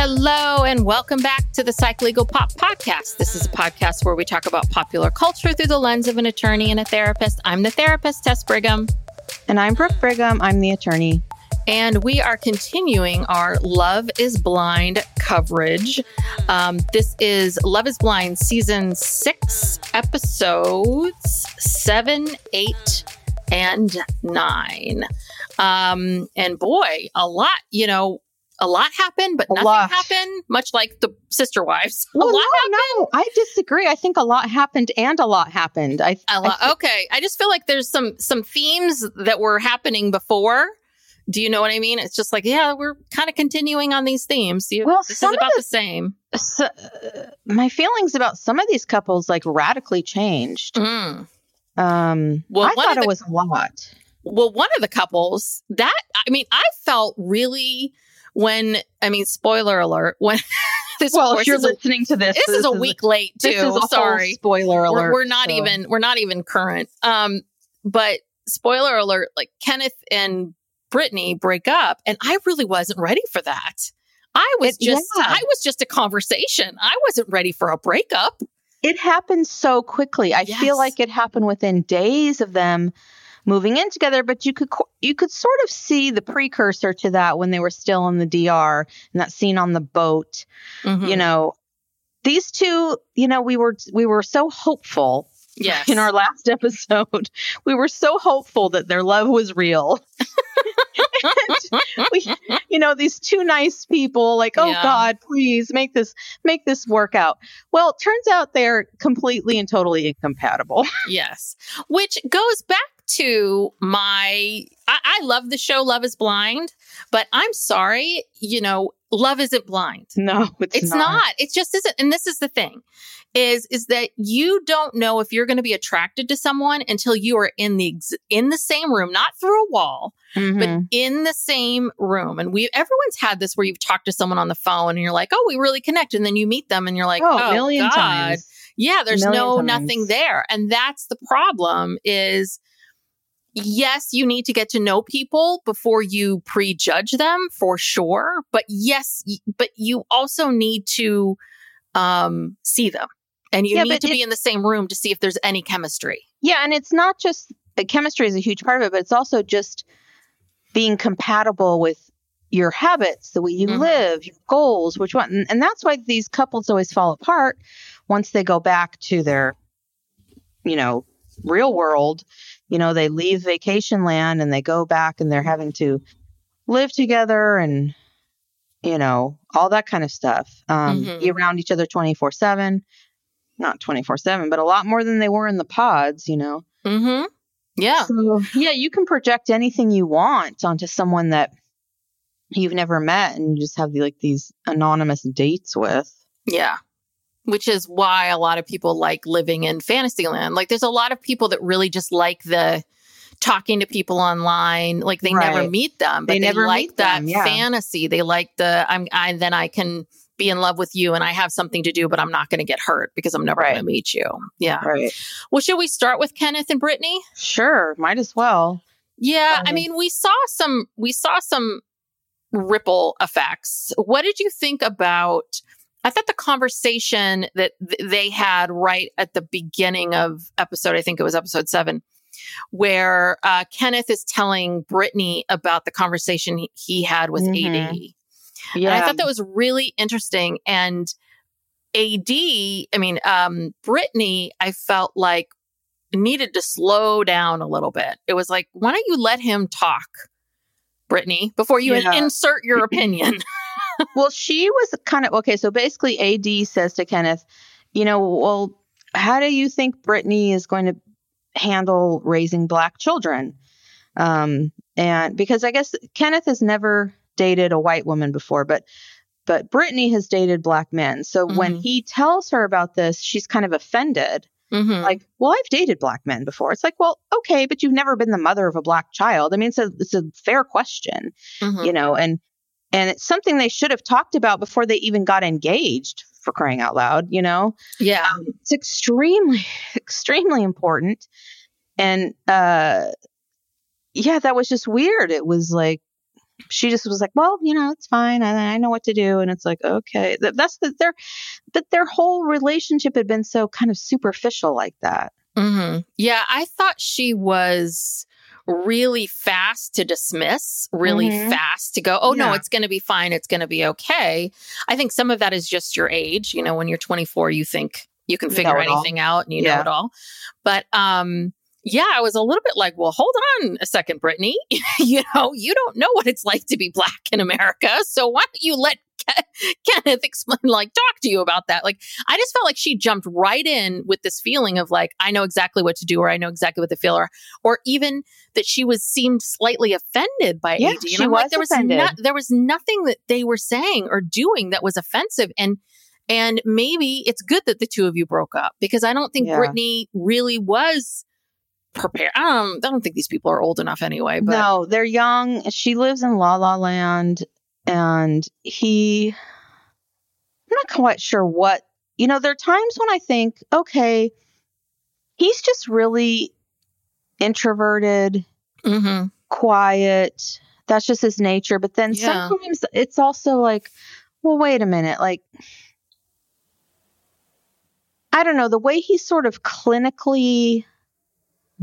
Hello and welcome back to the Psych Legal Pop Podcast. This is a podcast where we talk about popular culture through the lens of an attorney and a therapist. I'm the therapist, Tess Brigham, And I'm Brooke Brigham. I'm the attorney. and we are continuing our Love is Blind coverage. Um, this is Love is Blind season six, episodes seven, eight, and nine. Um, and boy, a lot, you know, a lot happened, but A nothing lot. happened, much like the sister wives. a lot no, no, I disagree. I think a lot happened and a lot happened. I, A lot. I- okay, I just feel like there's some some themes that were happening before. Do you know what I mean? It's just like, yeah, we're kind of continuing on these themes. You, Well, this is about the- the same. so, uh, my feelings about some of these couples like radically changed. Mm. Um, Well, I thought of it was a lot. Well, one of the couples that I mean, I felt really when I mean, spoiler alert, when this Well, if you're is a, listening to this, this is a week late too. This is Sorry, spoiler alert. we're, we're not so- even we're not even current. Um, but spoiler alert, like Kenneth and Brittany break up, and I really wasn't ready for that. I was It- just yeah. I was just a conversation. I wasn't ready for a breakup. It happened so quickly. I Yes. feel like it happened within days of them moving in together, but you could you could sort of see the precursor to that when they were still in the DR and that scene on the boat. Mhm. You know, these two, you know, we were we were so hopeful yes, in our last episode. We were so hopeful that their love was real. we, you know, these two nice people, like, oh Yeah. God, please make this make this work out. Well, it turns out they're completely and totally incompatible. yes, which goes back to my. I, I love the show Love Is Blind, but I'm sorry, you know, love isn't blind. No, it's, It's not. It just isn't. And this is the thing is is that you don't know if you're going to be attracted to someone until you are in the ex- in the same room, not through a wall, but Mhm. in the same room. And we everyone's had this where you've talked to someone on the phone and you're like, "Oh, we really connect." And then you meet them and you're like, oh, "Oh, a million God. times. Yeah, there's no times. nothing there. And that's the problem is yes, you need to get to know people before you prejudge them for sure, but yes, but you also need to um see them. And you Yeah, need to be in the same room to see if there's any chemistry. Yeah, and it's not just chemistry is a huge part of it, but it's also just being compatible with your habits, the way you Mhm. live, your goals, which one, and, and that's why these couples always fall apart once they go back to their, you know, real world. You know, they leave vacation land and they go back and they're having to live together and, you know, all that kind of stuff. Um, Mhm. Be around each other twenty four seven. Not 24 7, but a lot more than they were in the pods, you know? Mhm. Yeah. So, yeah, you can project anything you want onto someone that you've never met and you just have the, like these anonymous dates with. Yeah. Which is why a lot of people like living in Fantasyland. Like there's a lot of people that really just like the talking to people online. Like they never meet them, but They they, never like that them, yeah. fantasy. They like the I'm I then I can be in love with you and I have something to do, but I'm not going to get hurt because I'm never Right. going to meet you. Yeah. Right. Well, should we start with Kenneth and Brittany? Sure. Might as well. Yeah, I Um, mean, we saw some we saw some ripple effects. What did you think about I thought the conversation that th- they had right at the beginning of episode, I think it was episode 7, where uh, Kenneth is telling Brittany about the conversation he, he had with Mhm. AD. Yeah. And I thought that was really interesting. And AD, I mean, um, Brittany, I felt like needed to slow down a little bit. It was like, why don't you let him talk, Brittany, before you Yeah. insert your opinion? Well, she was kind of okay. So basically, AD says to Kenneth, you know, well, how do you think Brittany is going to handle raising black children? Um, and because I guess Kenneth has never dated a white woman before, but but Brittany has dated black men. So when Mhm. he tells her about this, she's kind of offended. Mhm. Like, well, I've dated black men before. It's like, well, okay, but you've never been the mother of a black child. I mean, it's a it's a fair question Mhm. you know and and it's something they should have talked about before they even got engaged for crying out loud you know? Yeah. um, it's extremely extremely important. And uh yeah that was just weird. It was like she just was like well you know it's fine. I, I know what to do. And it's like okay. That- that's the, their that their whole relationship had been so kind of superficial like that. Hmm Yeah, I thought she was really fast to dismiss, really Mhm. fast to go, oh no, it's going to be fine. It's going to be okay. I think some of that is just your age. You know, when you're 24, you think you can You figure all. anything out and you know it all. But, um, yeah, I was a little bit like, well, hold on a second, Brittany. you know, you don't know what it's like to be black in America. So why don't you let Kenneth explain, like, talk to you about that? Like, I just felt like she jumped right in with this feeling of like, I know exactly what to do, or I know exactly what to feel, or, or even that she was seemed slightly offended by Yeah, AD. And she I'm like, was there was no- there was nothing that they were saying or doing that was offensive. And and maybe it's good that the two of you broke up because I don't think Yeah. Brittany really was prepared. I don't, I don't think these people are old enough anyway. But no, they're young. She lives in La La Land, and he. I'm not quite sure what. You know, there are times when I think, okay, he's just really introverted, Mhm. quiet. That's just his nature. But then Yeah. sometimes it's also like, well, wait a minute. Like, I don't know, the way he sort of clinically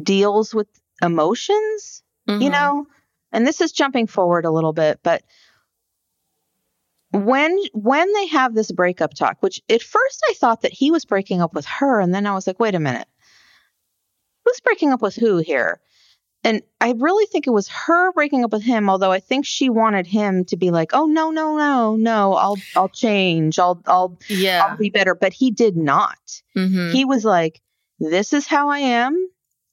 deals with emotions you Mhm. know and this is jumping forward a little bit but when when they have this breakup talk which at first i thought that he was breaking up with her and then i was like wait a minute who's breaking up with who here and i really think it was her breaking up with him although i think she wanted him to be like oh no no no no i'll i'll change i'll i'll, yeah. I'll be better but he did not Mhm. he was like, This is how I am.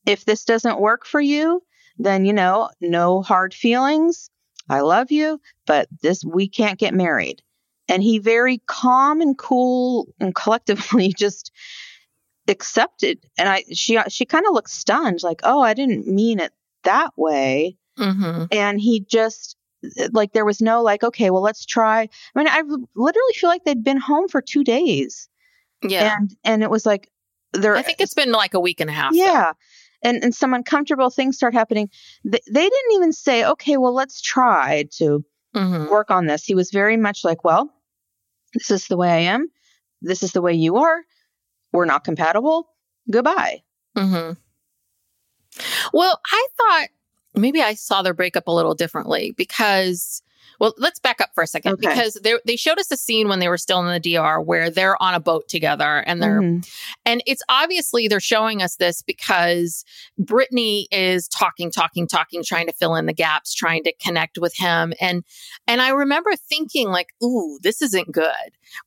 If this doesn't work for you, then, you know, no hard feelings. I love you, but this, we can't get married. And he very calm and cool and collectively just accepted. And I, she, she kind of looked stunned, like, Oh, I didn't mean it that way. Mhm. And he just, like, there was no, like, okay, well, let's try. I mean, I literally feel like they'd been home for two days. Yeah. And, and it was like, there, I think it's been like a week and a half. though. And and some uncomfortable things start happening they, they didn't even say okay well let's try to Mhm. work on this. He was very much like well this is the way i am. This is the way you are. We're not compatible. Goodbye. Hmm Well, I thought maybe I saw their breakup a little differently because, well, let's back up for a second Okay. because they they showed us a scene when they were still in the DR where they're on a boat together and they're Mhm. and it's obviously they're showing us this because Brittany is talking, talking, talking, trying to fill in the gaps, trying to connect with him. And and I remember thinking like, ooh, this isn't good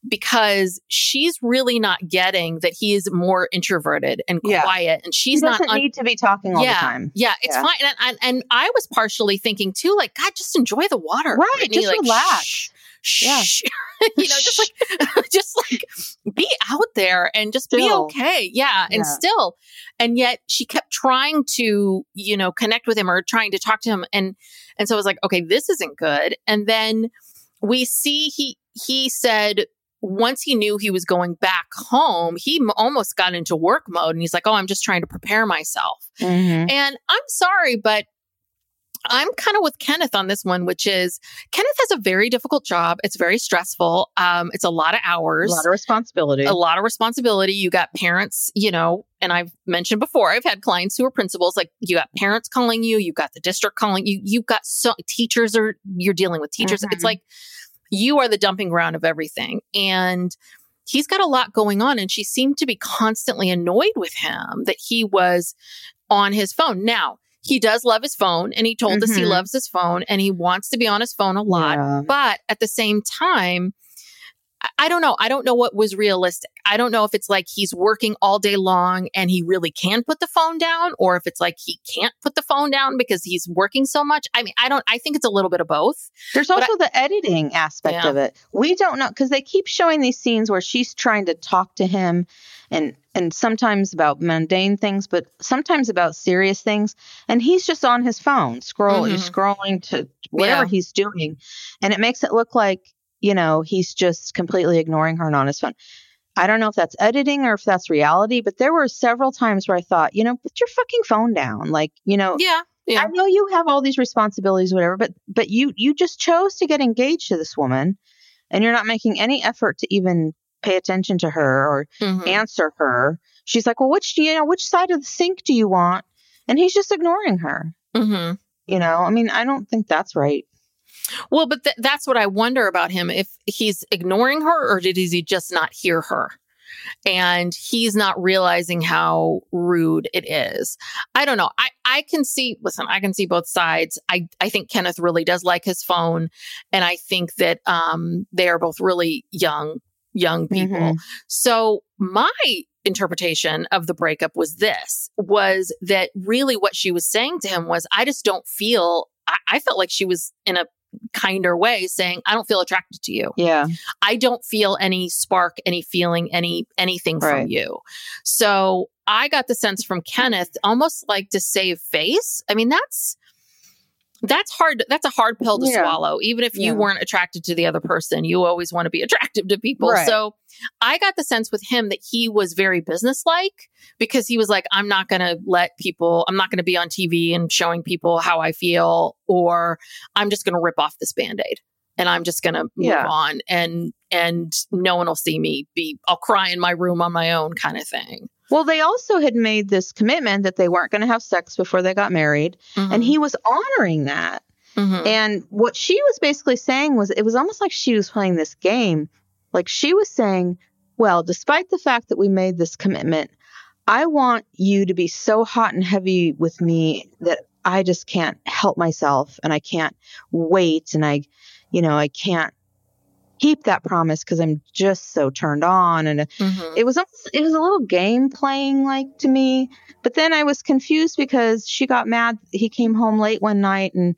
because she's really not getting that he is more introverted and Yeah. quiet and she's not un- need to be talking all yeah, the time Yeah, it's Yeah. fine. And, and and I was partially thinking too, like, God, just enjoy the water. Right, Brittany. just like, relax. Shh, Yeah. shh, you know, just like, just like be out there and just be okay. Yeah. And Yeah. still, and yet she kept trying to, you know, connect with him or trying to talk to him. And, and so I was like, okay, this isn't good. And then we see he, he said, once he knew he was going back home, he m- almost got into work mode and he's like, Oh, I'm just trying to prepare myself. Mhm. And I'm sorry, but I'm kind of with Kenneth on this one, which is Kenneth has a very difficult job. It's very stressful. Um, it's a lot of hours, A lot of responsibility. a lot of responsibility. You got parents, you know, and I've mentioned before, I've had clients who are principals. Like you got parents calling you, you got the district calling you, you've got so teachers are you're dealing with teachers. Mhm. It's like you are the dumping ground of everything. And he's got a lot going on. And she seemed to be constantly annoyed with him that he was on his phone. Now, he does love his phone and he told us he Mhm. loves his phone and he wants to be on his phone a lot. Yeah. But at the same time, I- I don't know. I don't know what was realistic. I don't know if it's like he's working all day long and he really can put the phone down, or if it's like he can't put the phone down because he's working so much. I mean, I don't, I think it's a little bit of both. There's also the editing aspect Yeah. of it. We don't know because they keep showing these scenes where she's trying to talk to him and and sometimes about mundane things, but sometimes about serious things. And he's just on his phone, scrolling, Mhm. scrolling to whatever Yeah. he's doing. And it makes it look like, you know, he's just completely ignoring her and on his phone. I don't know if that's editing or if that's reality, but there were several times where I thought, you know, put your fucking phone down. Like, you know, Yeah. Yeah. I know you have all these responsibilities, whatever, but but you you just chose to get engaged to this woman, and you're not making any effort to even pay attention to her or Mhm. answer her. She's like, well, which you know, which side of the sink do you want? And he's just ignoring her. Mhm. You know, I mean, I don't think that's right. Well, but th- that's what I wonder about him. If he's ignoring her or did he just not hear her? And he's not realizing how rude it is. I don't know. I, I can see, listen, I can see both sides. I, I think Kenneth really does like his phone. And I think that um, they are both really young, young people. Mhm. So my interpretation of the breakup was this was that really what she was saying to him was, I just don't feel, I, I felt like she was in a kinder way saying, I don't feel attracted to you. Yeah. I don't feel any spark, any feeling, any anything from you. So I got the sense from Kenneth almost like to save face. I mean, that's that's hard. That's a hard pill to Yeah. swallow. Even if you weren't attracted to the other person, you always want to be attractive to people. Right. So I got the sense with him that he was very businesslike because he was like, I'm not going to let people, I'm not going to be on TV and showing people how I feel, or I'm just going to rip off this band aid and I'm just going to move Yeah. on and, and no one will see me be, I'll cry in my room on my own kind of thing. Well, they also had made this commitment that they weren't going to have sex before they got married, and he was honoring that. Mhm. And what she was basically saying was it was almost like she was playing this game. Like she was saying, well, despite the fact that we made this commitment, I want you to be so hot and heavy with me that I just can't help myself and I can't wait and I, you know, I can't keep that promise because I'm just so turned on and Mhm. it was almost, it was a little game playing like to me but then i was confused because she got mad he came home late one night and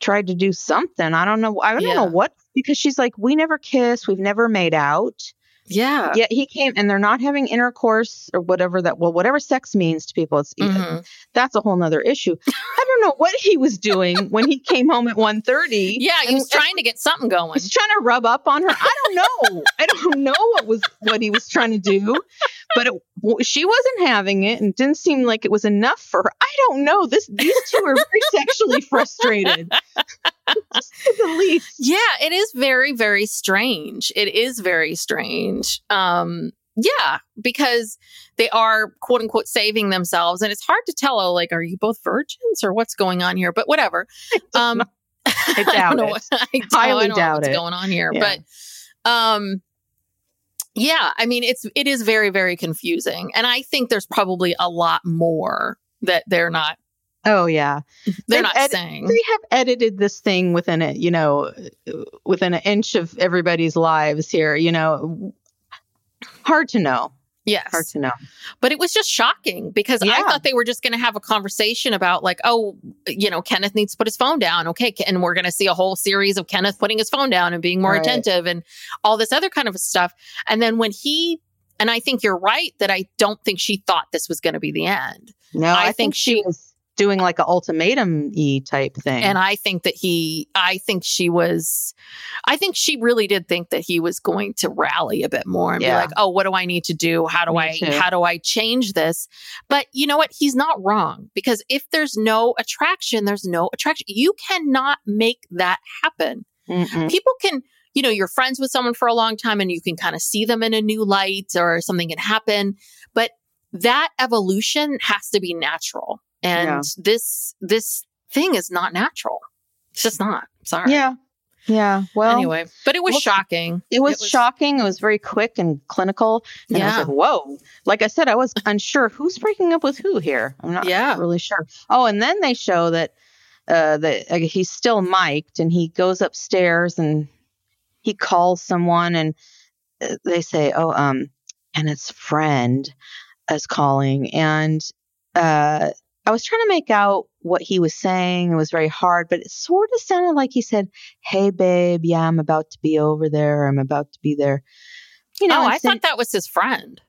tried to do something i don't know i don't Yeah. know what because she's like we never kissed we've never made out yeah. yet he came and they're not having intercourse or whatever that well whatever sex means to people it's Mhm. that's a whole nother issue i don't know what he was doing when he came home at 1.30 Yeah. He was And- trying to get something going. was trying to rub up on her. I don't know. I don't know what was what he was trying to do, but it, she wasn't having it, and it didn't seem like it was enough for her. I don't know. This these two are very sexually frustrated, the least. Yeah, it is very, very strange. It is very strange. Um, yeah, because they are quote unquote saving themselves, and it's hard to tell. oh, Like, are you both virgins or what's going on here? But whatever. Um, I doubt don't know it. I don't, Highly I don't know doubt what's it. going on here, Yeah. but um, yeah, I mean, it's it is very, very confusing, and I think there's probably a lot more that they're not Oh yeah, they're They've not edi- saying. they have edited this thing within it, you know within an inch of everybody's lives here. You know, hard to know. Yes. Hard to know. But it was just shocking because I thought they were just going to have a conversation about, like, oh, you know, Kenneth needs to put his phone down. Okay. And we're going to see a whole series of Kenneth putting his phone down and being more Right. attentive and all this other kind of stuff. And then when he, and I think you're right that I don't think she thought this was going to be the end. No, I I, think think she- she was doing like an ultimatum y type thing. And I think that he, I think she was, I think she really did think that he was going to rally a bit more and be like, oh, what do I need to do? How do Me I, too. how do I change this? But you know what? He's not wrong because if there's no attraction, there's no attraction. You cannot make that happen. Mm-mm. People can, you know, you're friends with someone for a long time and you can kind of see them in a new light or something can happen. But that evolution has to be natural. And Yeah. this, this thing is not natural. It's just not. Sorry. Yeah. Yeah. Well, anyway, but it was well, shocking. It was, shocking. It was very quick and clinical. And I Yeah. was like, whoa. Like I said, I was unsure who's breaking up with who here. I'm not Yeah. really sure. Oh, and then they show that uh, that uh, he's still mic'd and he goes upstairs and he calls someone and uh, they say, oh, um, and his friend is calling. And uh, I was trying to make out what he was saying. It was very hard, but it sort of sounded like he said, Hey, babe, yeah, I'm about to be over there. I'm about to be there. You know, oh, I thought that was his friend,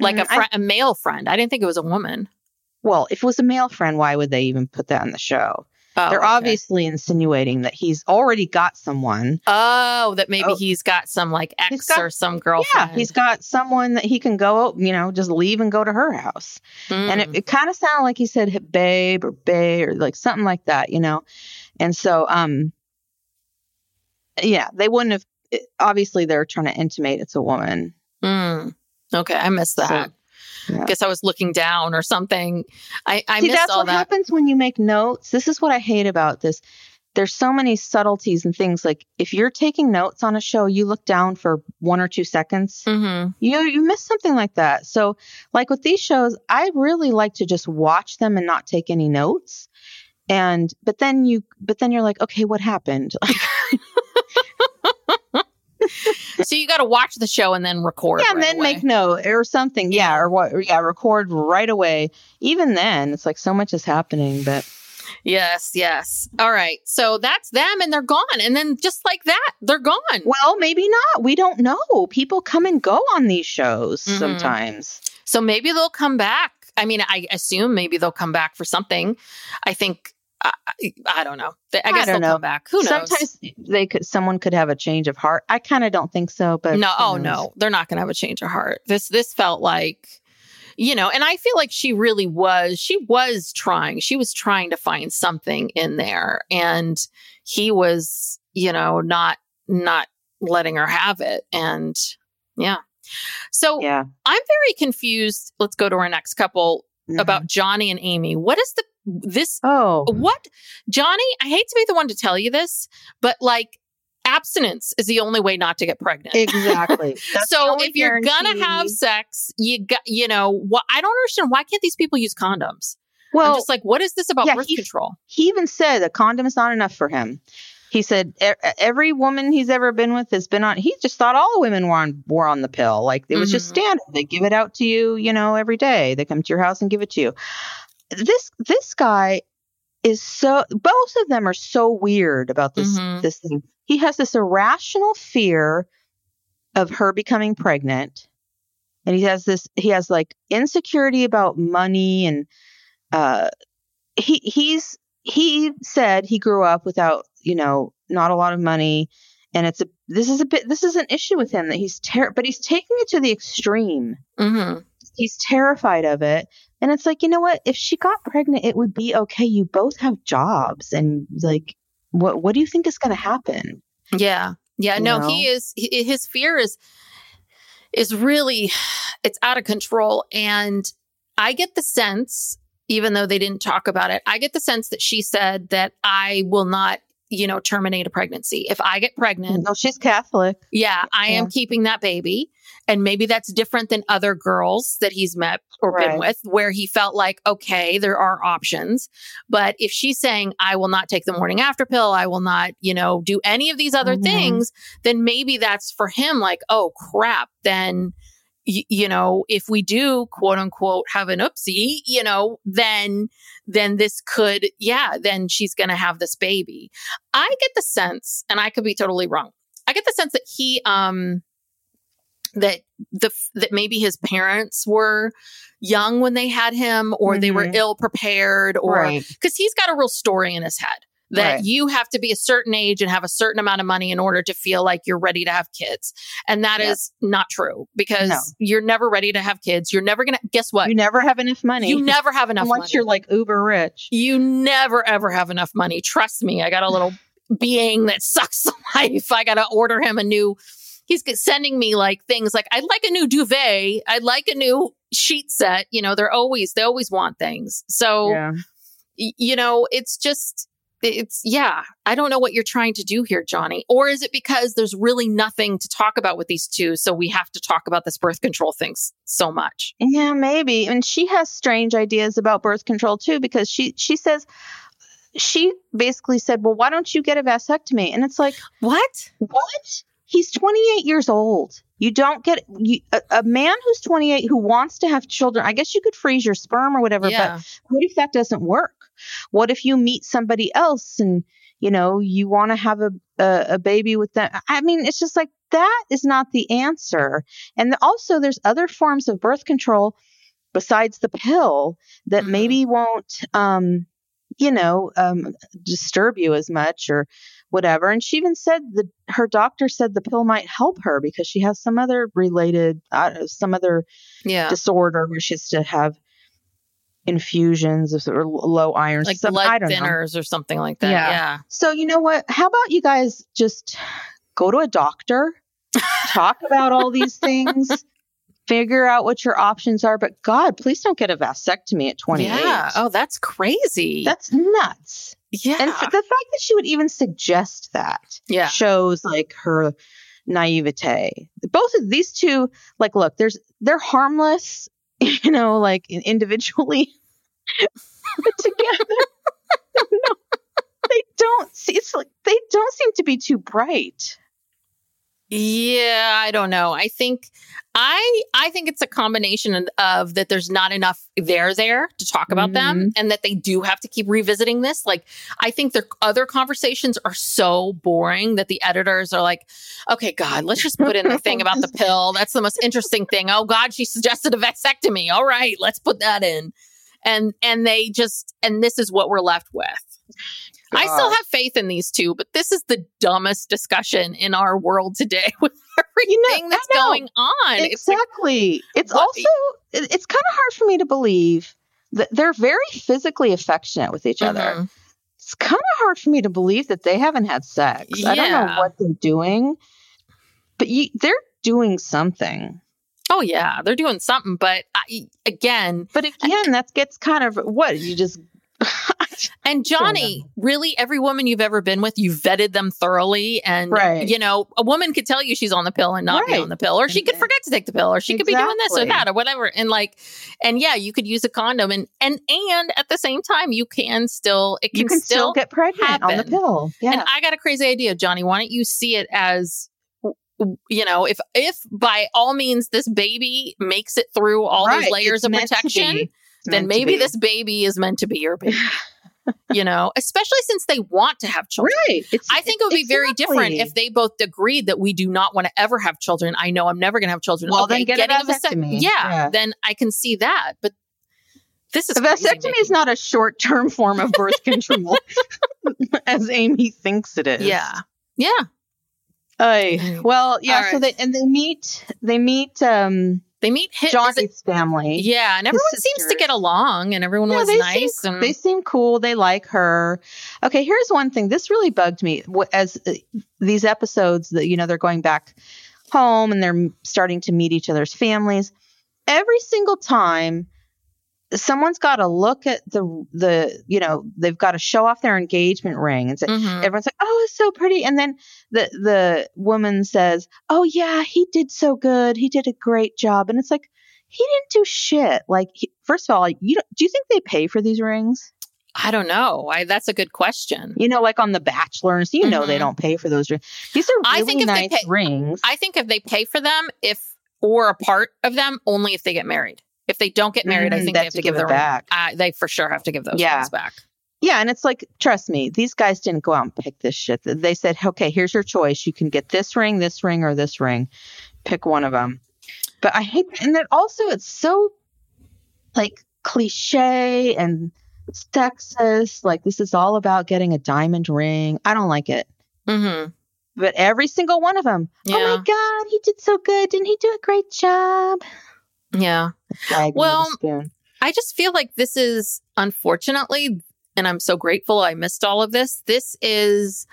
like a Mm, I- a male friend. I didn't think it was a woman. well, if it was a male friend, why would they even put that on the show? Oh, They're okay. obviously insinuating that he's already got someone. Oh, that maybe Oh. he's got some like ex got- or some girlfriend. Yeah, he's got someone that he can go, you know, just leave and go to her house. And Mm. it, it kind of sounded like he said "Hey, babe or babe or like something like that, you know. And so, um, yeah, they wouldn't have. it- obviously, they're trying to intimate it's a woman. Mm. Okay, I missed that. Yeah. Guess I was looking down or something. I, I See, missed that's all what that. happens when you make notes. This is what I hate about this. There's so many subtleties and things. Like if you're taking notes on a show, you look down for one or two seconds. hmm You you miss something like that. So, like with these shows, I really like to just watch them and not take any notes. And but then you but then you're like, okay, what happened? So you got to watch the show and then record. yeah, and right then away. make note or something. Yeah, or what? Yeah, record right away. Even then, it's like so much is happening. But Yes, yes. All right. So that's them and they're gone. And then just like that, they're gone. well, maybe not. We don't know. People come and go on these shows Mhm. sometimes. So maybe they'll come back. I mean, I assume maybe they'll come back for something. I think, I, I, I don't know. I I guess don't they'll know. come back. Who knows? Sometimes they could. Someone could have a change of heart. I kind of don't think so. But no, oh no, they're not going to have a change of heart. This this felt like, you know, and I feel like she really was. She was trying. She was trying to find something in there, and he was, you know, not not letting her have it. And yeah, so Yeah. I'm very confused. Let's go to our next couple Mhm. about Johnny and Amy. What is the this Oh. what Johnny? I hate to be the one to tell you this, but like abstinence is the only way not to get pregnant. Exactly. So if you're gonna have sex, you got you know what? I don't understand why can't these people use condoms? well, I'm just like, what is this about yeah, birth he- control? he even said a condom is not enough for him. He said every woman he's ever been with has been on. He just thought all the women were on were on the pill. Like it was just Mhm. standard. They give it out to you, you know, every day. They come to your house and give it to you. This this guy is so. Both of them are so weird about this Mhm. this thing. He has this irrational fear of her becoming pregnant, and he has this. He has like insecurity about money and uh he he's he said he grew up without you know not a lot of money and it's a this is a bit this is an issue with him that he's ter- but he's taking it to the extreme hmm he's terrified of it and it's like you know what if she got pregnant it would be okay you both have jobs and like what what do you think is going to happen Yeah, yeah. You No, know? he is. He, his fear is is really it's out of control, and I get the sense, even though they didn't talk about it, I get the sense that she said that I will not, you know, terminate a pregnancy if I get pregnant. no she's catholic Yeah, I am keeping that baby. And maybe that's different than other girls that he's met or been with, where he felt like, okay, there are options. But if she's saying, I will not take the morning after pill, I will not, you know, do any of these other Mhm. things, then maybe that's for him like, oh crap, then, y- you know, if we do quote unquote have an oopsie, you know, then then this could, yeah, then she's going to have this baby. I get the sense, and I could be totally wrong. I get the sense that he, um, that the that maybe his parents were young when they had him, or they were Mhm. ill prepared, or Right. because he's got a real story in his head that Right. you have to be a certain age and have a certain amount of money in order to feel like you're ready to have kids. And that is not true because No. you're never ready to have kids. You're never going to, guess what? You never have enough money. You never have enough unless money. you're like uber rich. you never ever have enough money. Trust me. I got a little being that sucks life. I got to order him a new, he's sending me like things like, I'd like a new duvet. I'd like a new sheet set. You know, they're always, they always want things. So, Yeah. y- you know, it's just, it's, yeah, I don't know what you're trying to do here, Johnny. Or is it because there's really nothing to talk about with these two? So we have to talk about this birth control thing so much. Yeah, maybe. And she has strange ideas about birth control too, because she she says she basically said, "Well, why don't you get a vasectomy?" And it's like, What? what? He's 28 years old. You don't get you, a, a man who's 28 who wants to have children. I guess you could freeze your sperm or whatever, Yeah. but what if that doesn't work? What if you meet somebody else and you know you want to have a, a a baby with them? I mean, it's just like that is not the answer. And also, there's other forms of birth control besides the pill that Mhm. maybe won't, um, you know, um, disturb you as much or whatever. And she even said that her doctor said the pill might help her because she has some other related, uh, some other Yeah. disorder where she has to have infusions of or low iron, like some, blood I don't know. thinners or something like that. Yeah. Yeah. So you know what? How about you guys just go to a doctor, talk about all these things, figure out what your options are. But God, please don't get a vasectomy at 28. Yeah. Oh, that's crazy. That's nuts. Yeah. And the fact that she would even suggest that yeah. shows like her naivete. Both of these two, like, look, there's they're harmless, you know, like individually, but together, no, they don't. See, it's like they don't seem to be too bright. Yeah, I don't know. I think I I think it's a combination of, of that there's not enough there there to talk about them mm-hmm. and that they do have to keep revisiting this. Like I think their other conversations are so boring that the editors are like, "Okay, god, let's just put in the thing about the pill. That's the most interesting thing. Oh god, she suggested a vasectomy. All right, let's put that in." And and they just and this is what we're left with. I still have faith in these two, but this is the dumbest discussion in our world today with everything You know, that's going on. It's like, Exactly. It's also it- it's kind of hard for me to believe that they're very physically affectionate with each other. Mhm. It's kind of hard for me to believe that they haven't had sex. I don't know what they're doing, but you, they're doing something. oh yeah, they're doing something, but I, again, But again, that gets kind of what you just. And Johnny, really, every woman you've ever been with, you vetted them thoroughly, and Right. you know, a woman could tell you she's on the pill and not be on the pill, or she could forget to take the pill, or she could be doing this or that or whatever, and like, and yeah, you could use a condom, and and and at the same time, you can still it can, you can still, get pregnant on the pill. Yeah. And I got a crazy idea, Johnny. Why don't you see it as you know, if if by all means this baby makes it through all Right. those layers It's of protection, then maybe this baby is meant to be your baby. you know, especially since they want to have children. Right. It's, I think it would be very different if they both agreed that we do not want to ever have children. I know I'm never going to have children. Well, okay, then get a vasectomy. yeah, Yeah. then I can see that. But this is A crazy vasectomy is not a short term form of birth control, as Amy thinks it is. Yeah, yeah. Ay, well, yeah. So they and they meet. They meet um, They meet hit. is it- Johnny's family. Yeah, and everyone seems to get along, and everyone Yeah, was they nice. Seem, and They seem cool. They like her. Okay, here's one thing. This really bugged me as uh, these episodes that you know they're going back home and they're starting to meet each other's families. Every single time, someone's got to look at the the you know they've got to show off their engagement ring and say. Mhm. Everyone's like, "Oh, it's so pretty," and then the the woman says, "Oh yeah, he did so good. He did a great job." And it's like, he didn't do shit. Like, he, first of all, you don't, do you think they pay for these rings? I don't know. I, that's a good question. You know, like on The Bachelor, and so you know they Mhm. don't pay for those rings. These are I really think if they nice pay- rings. I think if they pay for them, if or a part of them only if they get married. If they don't get married, I Mm, think they they have to give, it their back. Uh, they for sure have to give those Yeah. back. Yeah, and it's like, trust me, these guys didn't go out and pick this shit. They said, okay, here's your choice. You can get this ring, this ring, or this ring. Pick one of them. But I hate, and then also it's so like cliche and sexist. Like this is all about getting a diamond ring. I don't like it. Mm-hmm. But every single one of them, oh my god, he did so good! Didn't he do a great job? Yeah. Gag me with a Well. I just feel like this is unfortunately, and I'm so grateful I missed all of this. This is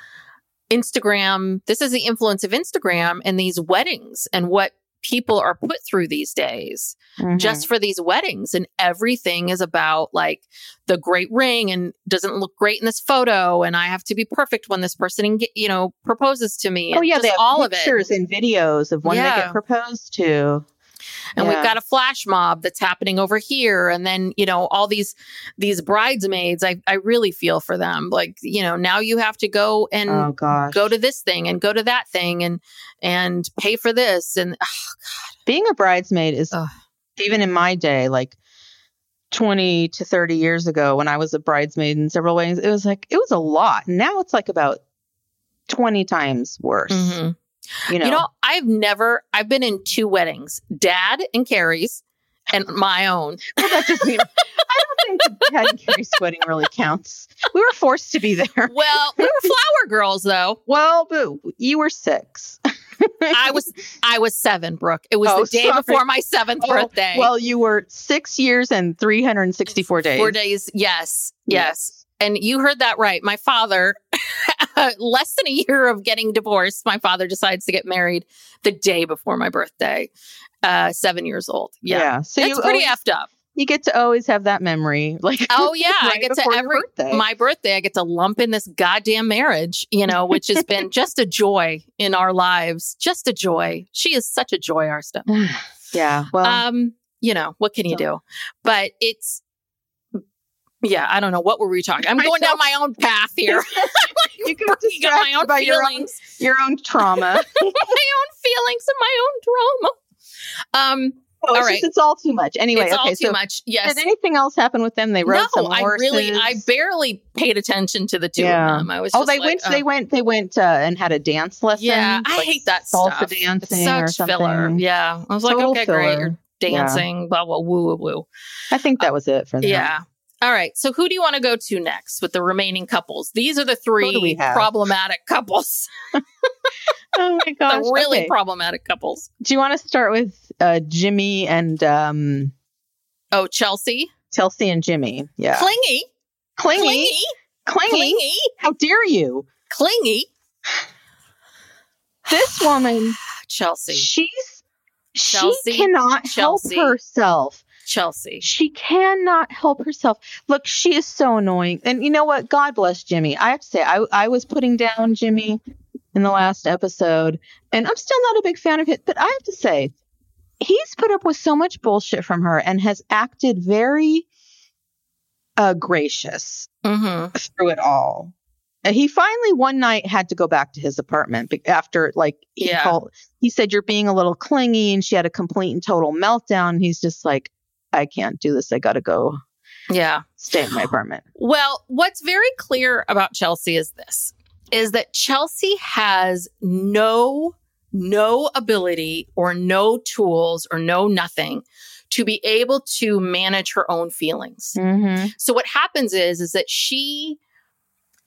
Instagram. This is the influence of Instagram and these weddings and what people are put through these days Mhm. just for these weddings. And everything is about like the great ring and doesn't look great in this photo. And I have to be perfect when this person, you know, proposes to me. oh yeah, they all of it. pictures and videos of when they get proposed to. And Yeah. we've got a flash mob that's happening over here. And then you know all these these bridesmaids i i really feel for them. Like you know now you have to go and oh go to this thing and go to that thing and and pay for this. And ah, being a bridesmaid is Ugh. even in my day like 20 to 30 years ago when i was a bridesmaid in several ways it was like it was a lot. Now it's like about 20 times worse. Mhm. You know, you know i've never i've been in two weddings dad and carrie's and my own. Well, that doesn't even, i don't think Dad and Carrie's wedding really counts. We were forced to be there. Well we were flower girls though. Well but you were six. I was i was seven brooke. It was Oh, the day sorry. before my seventh Oh, birthday. well you were six years and 364 days four days. yes. yes. And you heard that right. My father, less than a year of getting divorced, my father decides to get married the day before my birthday, uh, seven years old. Yeah. yeah, so It's pretty always, effed up. you get to always have that memory like Oh, yeah. I get to every, birthday. my birthday, I get to lump in this goddamn marriage, you know, which has been just a joy in our lives. Just a joy. She is such a joy, our stuff. yeah well um, you know, what can you do? But it's, yeah, I don't know. What were we talking? I'm going down my own path here. you can got my own by your own, feelings, your own trauma my own feelings, and my own trauma. Um, Oh, it's All just- it's all too much. Anyway, it's okay. all too so much. Yes. did anything else happen with them? They rode no, some I really, I barely paid attention to the two Yeah. of them. I was. Oh, just they like, went. uh, They went. They went uh, and had a dance lesson. Yeah, I like hate that salsa stuff. dancing it's or such something. filler. Yeah, I was like, Total okay, great, you're dancing, blah blah woo woo woo. I think that was it for them. Yeah. All right. So who do you want to go to next with the remaining couples? These are the Who do we three problematic couples. Oh my gosh. the really okay. problematic couples. Do you want to start with uh, Jimmy and um, Oh, Chelsea. Chelsea and Jimmy? Yeah. Clingy. Clingy. Clingy. Clingy. Clingy. How dare you? Clingy. This woman. Chelsea. She's. Chelsea, She cannot Chelsea. help herself. Chelsea. She cannot help herself. Look, she is so annoying. And you know what? God bless Jimmy. I have to say, I, I was putting down Jimmy in the last episode, and I'm still not a big fan of it. But I have to say, he's put up with so much bullshit from her and has acted very uh, gracious Mm-hmm. through it all. And he finally one night had to go back to his apartment after like he Yeah. called he said you're being a little clingy and she had a complete and total meltdown. He's just like I can't do this. I got to go Yeah. stay in my apartment. Well, what's very clear about Chelsea is this is that Chelsea has no no ability or no tools or no nothing to be able to manage her own feelings. Mm-hmm. So what happens is is that she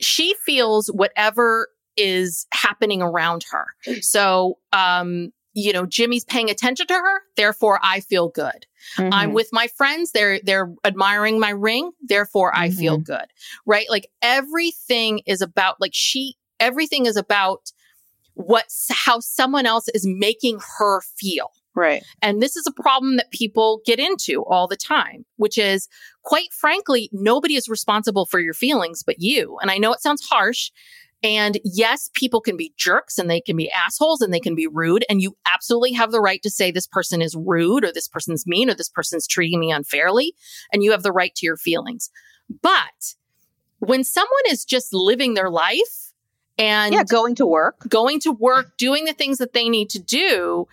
she feels whatever is happening around her. So um you know Jimmy's paying attention to her, therefore I feel good. Mm-hmm. I'm with my friends. They're they're admiring my ring. Therefore, I Mm-hmm. feel good. Right? Like everything is about like she. Everything is about what how someone else is making her feel. right. And this is a problem that people get into all the time, which is quite frankly, nobody is responsible for your feelings but you. And I know it sounds harsh. And yes, people can be jerks and they can be assholes and they can be rude. And you absolutely have the right to say this person is rude or this person's mean or this person's treating me unfairly. And you have the right to your feelings. But when someone is just living their life and yeah, going to work. going to work, doing the things that they need to do,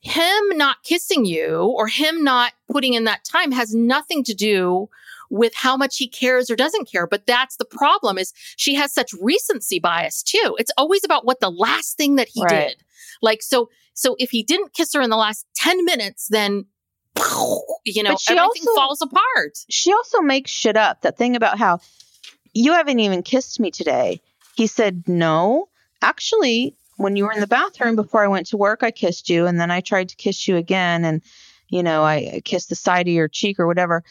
him not kissing you or him not putting in that time has nothing to do with how much he cares or doesn't care. But that's the problem is she has such recency bias too. It's always about what the last thing that he Right. did. Like, so, so if he didn't kiss her in the last 10 minutes, then, you know, But she everything also- falls apart. she also makes shit up. That thing about how you haven't even kissed me today. He said, No, actually, when you were in the bathroom before I went to work, I kissed you. And then I tried to kiss you again. And, you know, I I kissed the side of your cheek or whatever.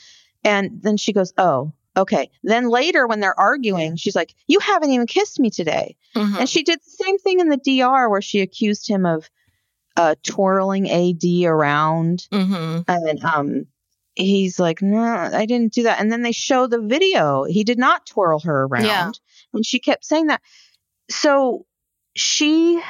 And then she goes, Oh, okay. Then later, when they're arguing, she's like, You haven't even kissed me today. Mhm. And she did the same thing in the DR where she accused him of uh, twirling AD around Mhm. and um he's like no i didn't do that and then they show the video he did not twirl her around Yeah. and she kept saying that so she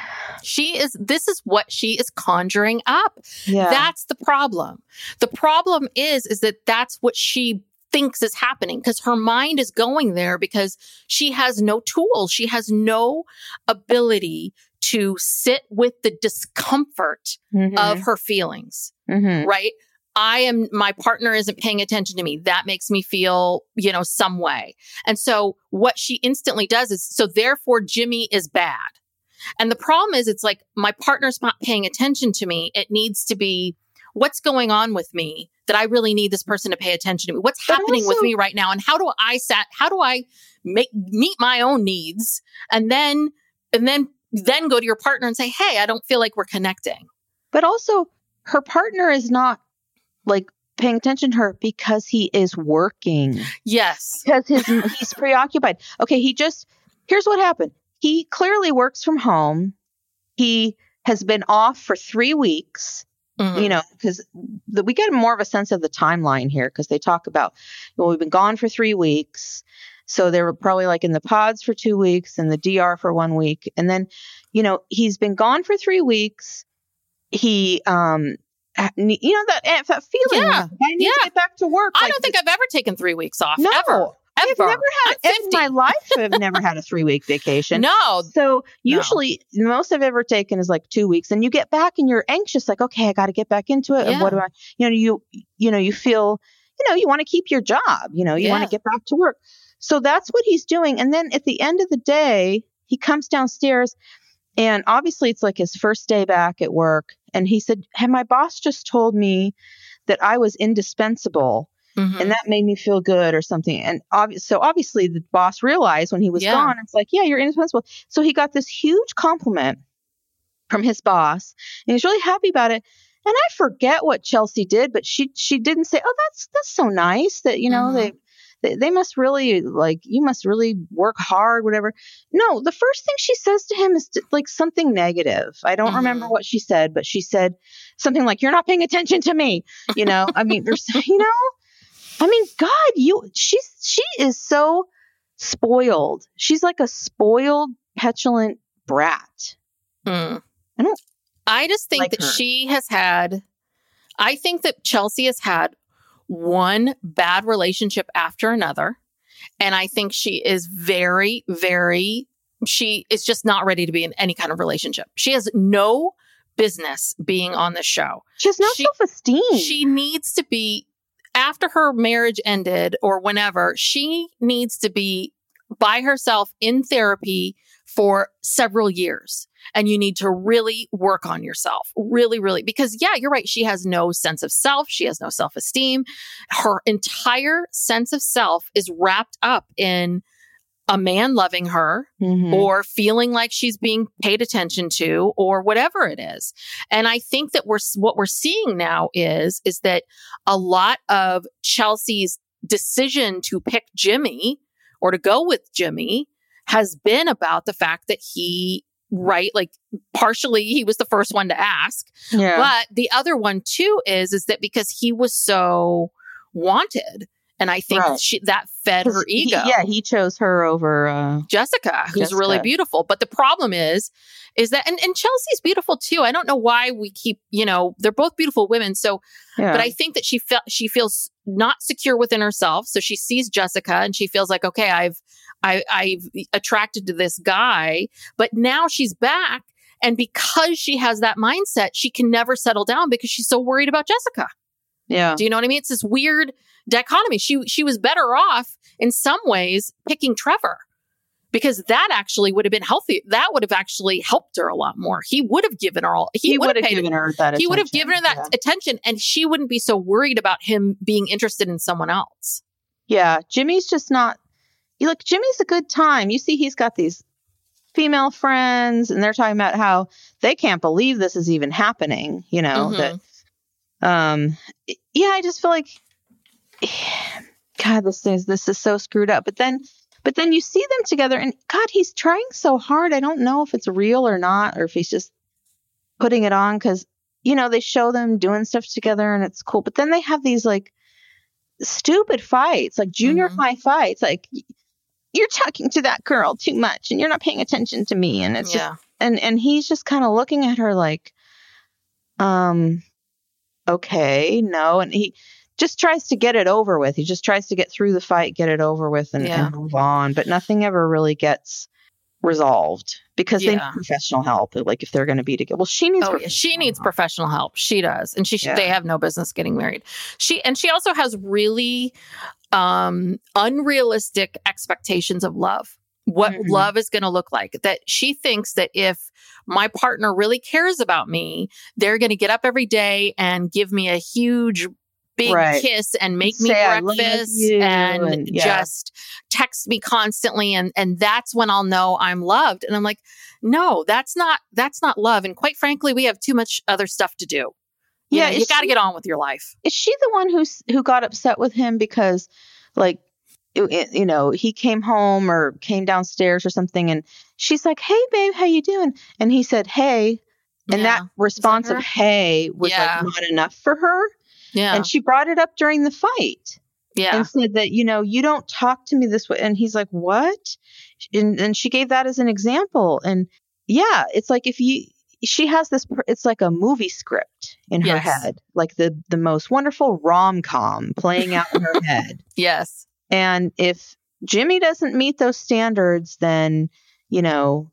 She is, this is what she is conjuring up. yeah That's the problem. The problem is, is that that's what she thinks is happening because her mind is going there because she has no tools. She has no ability to sit with the discomfort Mhm, of her feelings, mhm. right? I am, my partner isn't paying attention to me. That makes me feel, you know, some way. And so what she instantly does is, so therefore Jimmy is bad. And the problem is, it's like my partner's not paying attention to me. It needs to be what's going on with me that I really need this person to pay attention to me. What's happening with me right now? And how do I set, how do I make, meet my own needs? And then, and then, then go to your partner and say, Hey, I don't feel like we're connecting. but also her partner is not like paying attention to her because he is working Yes. because his he's preoccupied okay he just here's what happened he clearly works from home he has been off for three weeks Mhm. you know, because we get more of a sense of the timeline here because they talk about, well, we've been gone for three weeks. So they were probably like in the pods for two weeks and the DR for one week. And then, you know, he's been gone for three weeks. He, um, you know, that, eh, that feeling. Yeah. I need Yeah. to get back to work. I like, don't think I've ever taken three weeks off. no, Ever. I've never had, in my life, I've never had a three week vacation. No. So usually the most I've ever taken is like two weeks and you get back and you're anxious, like, okay, I got to get back into it. And Yeah. what do I, you know, you, you know, you feel, you know, you want to keep your job, you know, you want to get back to work. So that's what he's doing. And then at the end of the day, he comes downstairs and obviously it's like his first day back at work. And he said, Hey, my boss just told me that I was indispensable Mhm. and that made me feel good or something. And obvi- so obviously the boss realized when he was Yeah. gone, it's like, yeah, you're indispensable. So he got this huge compliment from his boss, and he's really happy about it. And I forget what Chelsea did, but she she didn't say, "Oh, that's that's so nice that you know Mhm. they." They, they must really like you must really work hard whatever no the first thing she says to him is t- like something negative i don't remember Mhm. what she said but she said something like you're not paying attention to me you know i mean there's you know I mean, God, you she's she is so spoiled. She's like a spoiled, petulant brat. Hmm. I don't I just think like that her. she has had, I think that Chelsea has had one bad relationship after another. And I think she is very, very, she is just not ready to be in any kind of relationship. She has no business being on the show. She has no self esteem. She needs to be, after her marriage ended or whenever, she needs to be by herself in therapy for several years. And you need to really work on yourself. Really, really, because yeah, you're right. She has no sense of self. She has no self esteem. Her entire sense of self is wrapped up in a man loving her Mhm. or feeling like she's being paid attention to or whatever it is. And I think that we're what we're seeing now is is that a lot of Chelsea's decision to pick Jimmy or to go with Jimmy has been about the fact that he right like partially he was the first one to ask yeah. but the other one too is is that because he was so wanted and i think Right. she, that fed her he- ego yeah, he chose her over. Uh, Jessica, who's really beautiful. But the problem is, is that, and, and Chelsea's beautiful too. I don't know why we keep, you know, they're both beautiful women. So, yeah. but I think that she felt, she feels not secure within herself. So she sees Jessica and she feels like, okay, I've, I, I've attracted to this guy, but now she's back And because she has that mindset, she can never settle down because she's so worried about Jessica. Yeah. Do you know what I mean? It's this weird dichotomy. She she was better off in some ways picking Trevor because that actually would have been healthy. That would have actually helped her a lot more. He would have given her all. He, He would have have given her that he would have attention. given her that Yeah. attention, and she wouldn't be so worried about him being interested in someone else. Yeah, Jimmy's just not. You look, Jimmy's a good time. You see, he's got these female friends, and they're talking about how they can't believe this is even happening. You know Mhm. that. Um. Yeah, I just feel like, God, this is this is so screwed up. But then, but then you see them together, and God, he's trying so hard. I don't know if it's real or not, or if he's just putting it on because you know they show them doing stuff together, and it's cool. But then they have these like stupid fights, like junior Mhm. high fights, like you're talking to that girl too much and you're not paying attention to me and it's yeah. just and and he's just kind of looking at her like um okay, no and he just tries to get it over with. He just tries to get through the fight, get it over with and, Yeah. and move on, but nothing ever really gets resolved because they need professional help like if they're going to be together. Well, she needs Oh, yeah. professional She needs help. professional help. She does, and she Yeah. they have no business getting married. She and she also has really um unrealistic expectations of love. What Mhm. love is going to look like. That she thinks that if my partner really cares about me, they're going to get up every day and give me a huge big Right. kiss and make me Say, "I breakfast and, and- yeah. just text me constantly and and that's when I'll know I'm loved. And I'm like, "No, that's not that's not love." And quite frankly, we have too much other stuff to do. You Yeah, know, you got to get on with your life. is she the one who's who got upset with him because like you know he came home or came downstairs or something and she's like hey babe how you doing and he said hey and Yeah. that response her? of hey was Yeah. like not enough for her Yeah. and she brought it up during the fight yeah. and said that you know you don't talk to me this way and he's like what and, and she gave that as an example and yeah it's like if you she has this it's like a movie script in her Yes. head like the the most wonderful rom-com playing out in her head yes. and if jimmy doesn't meet those standards then you know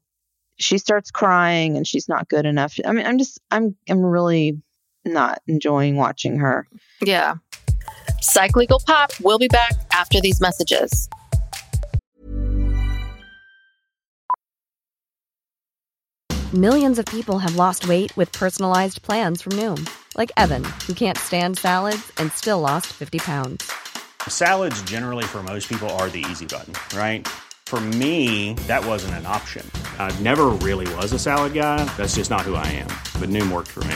she starts crying and she's not good enough i mean i'm just i'm i'm really not enjoying watching her Yeah. Psych Legal Pop. We'll be back after these messages. Millions of people have lost weight with personalized plans from Noom, like Evan, who can't stand salads and still lost 50 pounds. Salads, generally, for most people, are the easy button, right? For me, that wasn't an option. I never really was a salad guy. That's just not who I am. But Noom worked for me.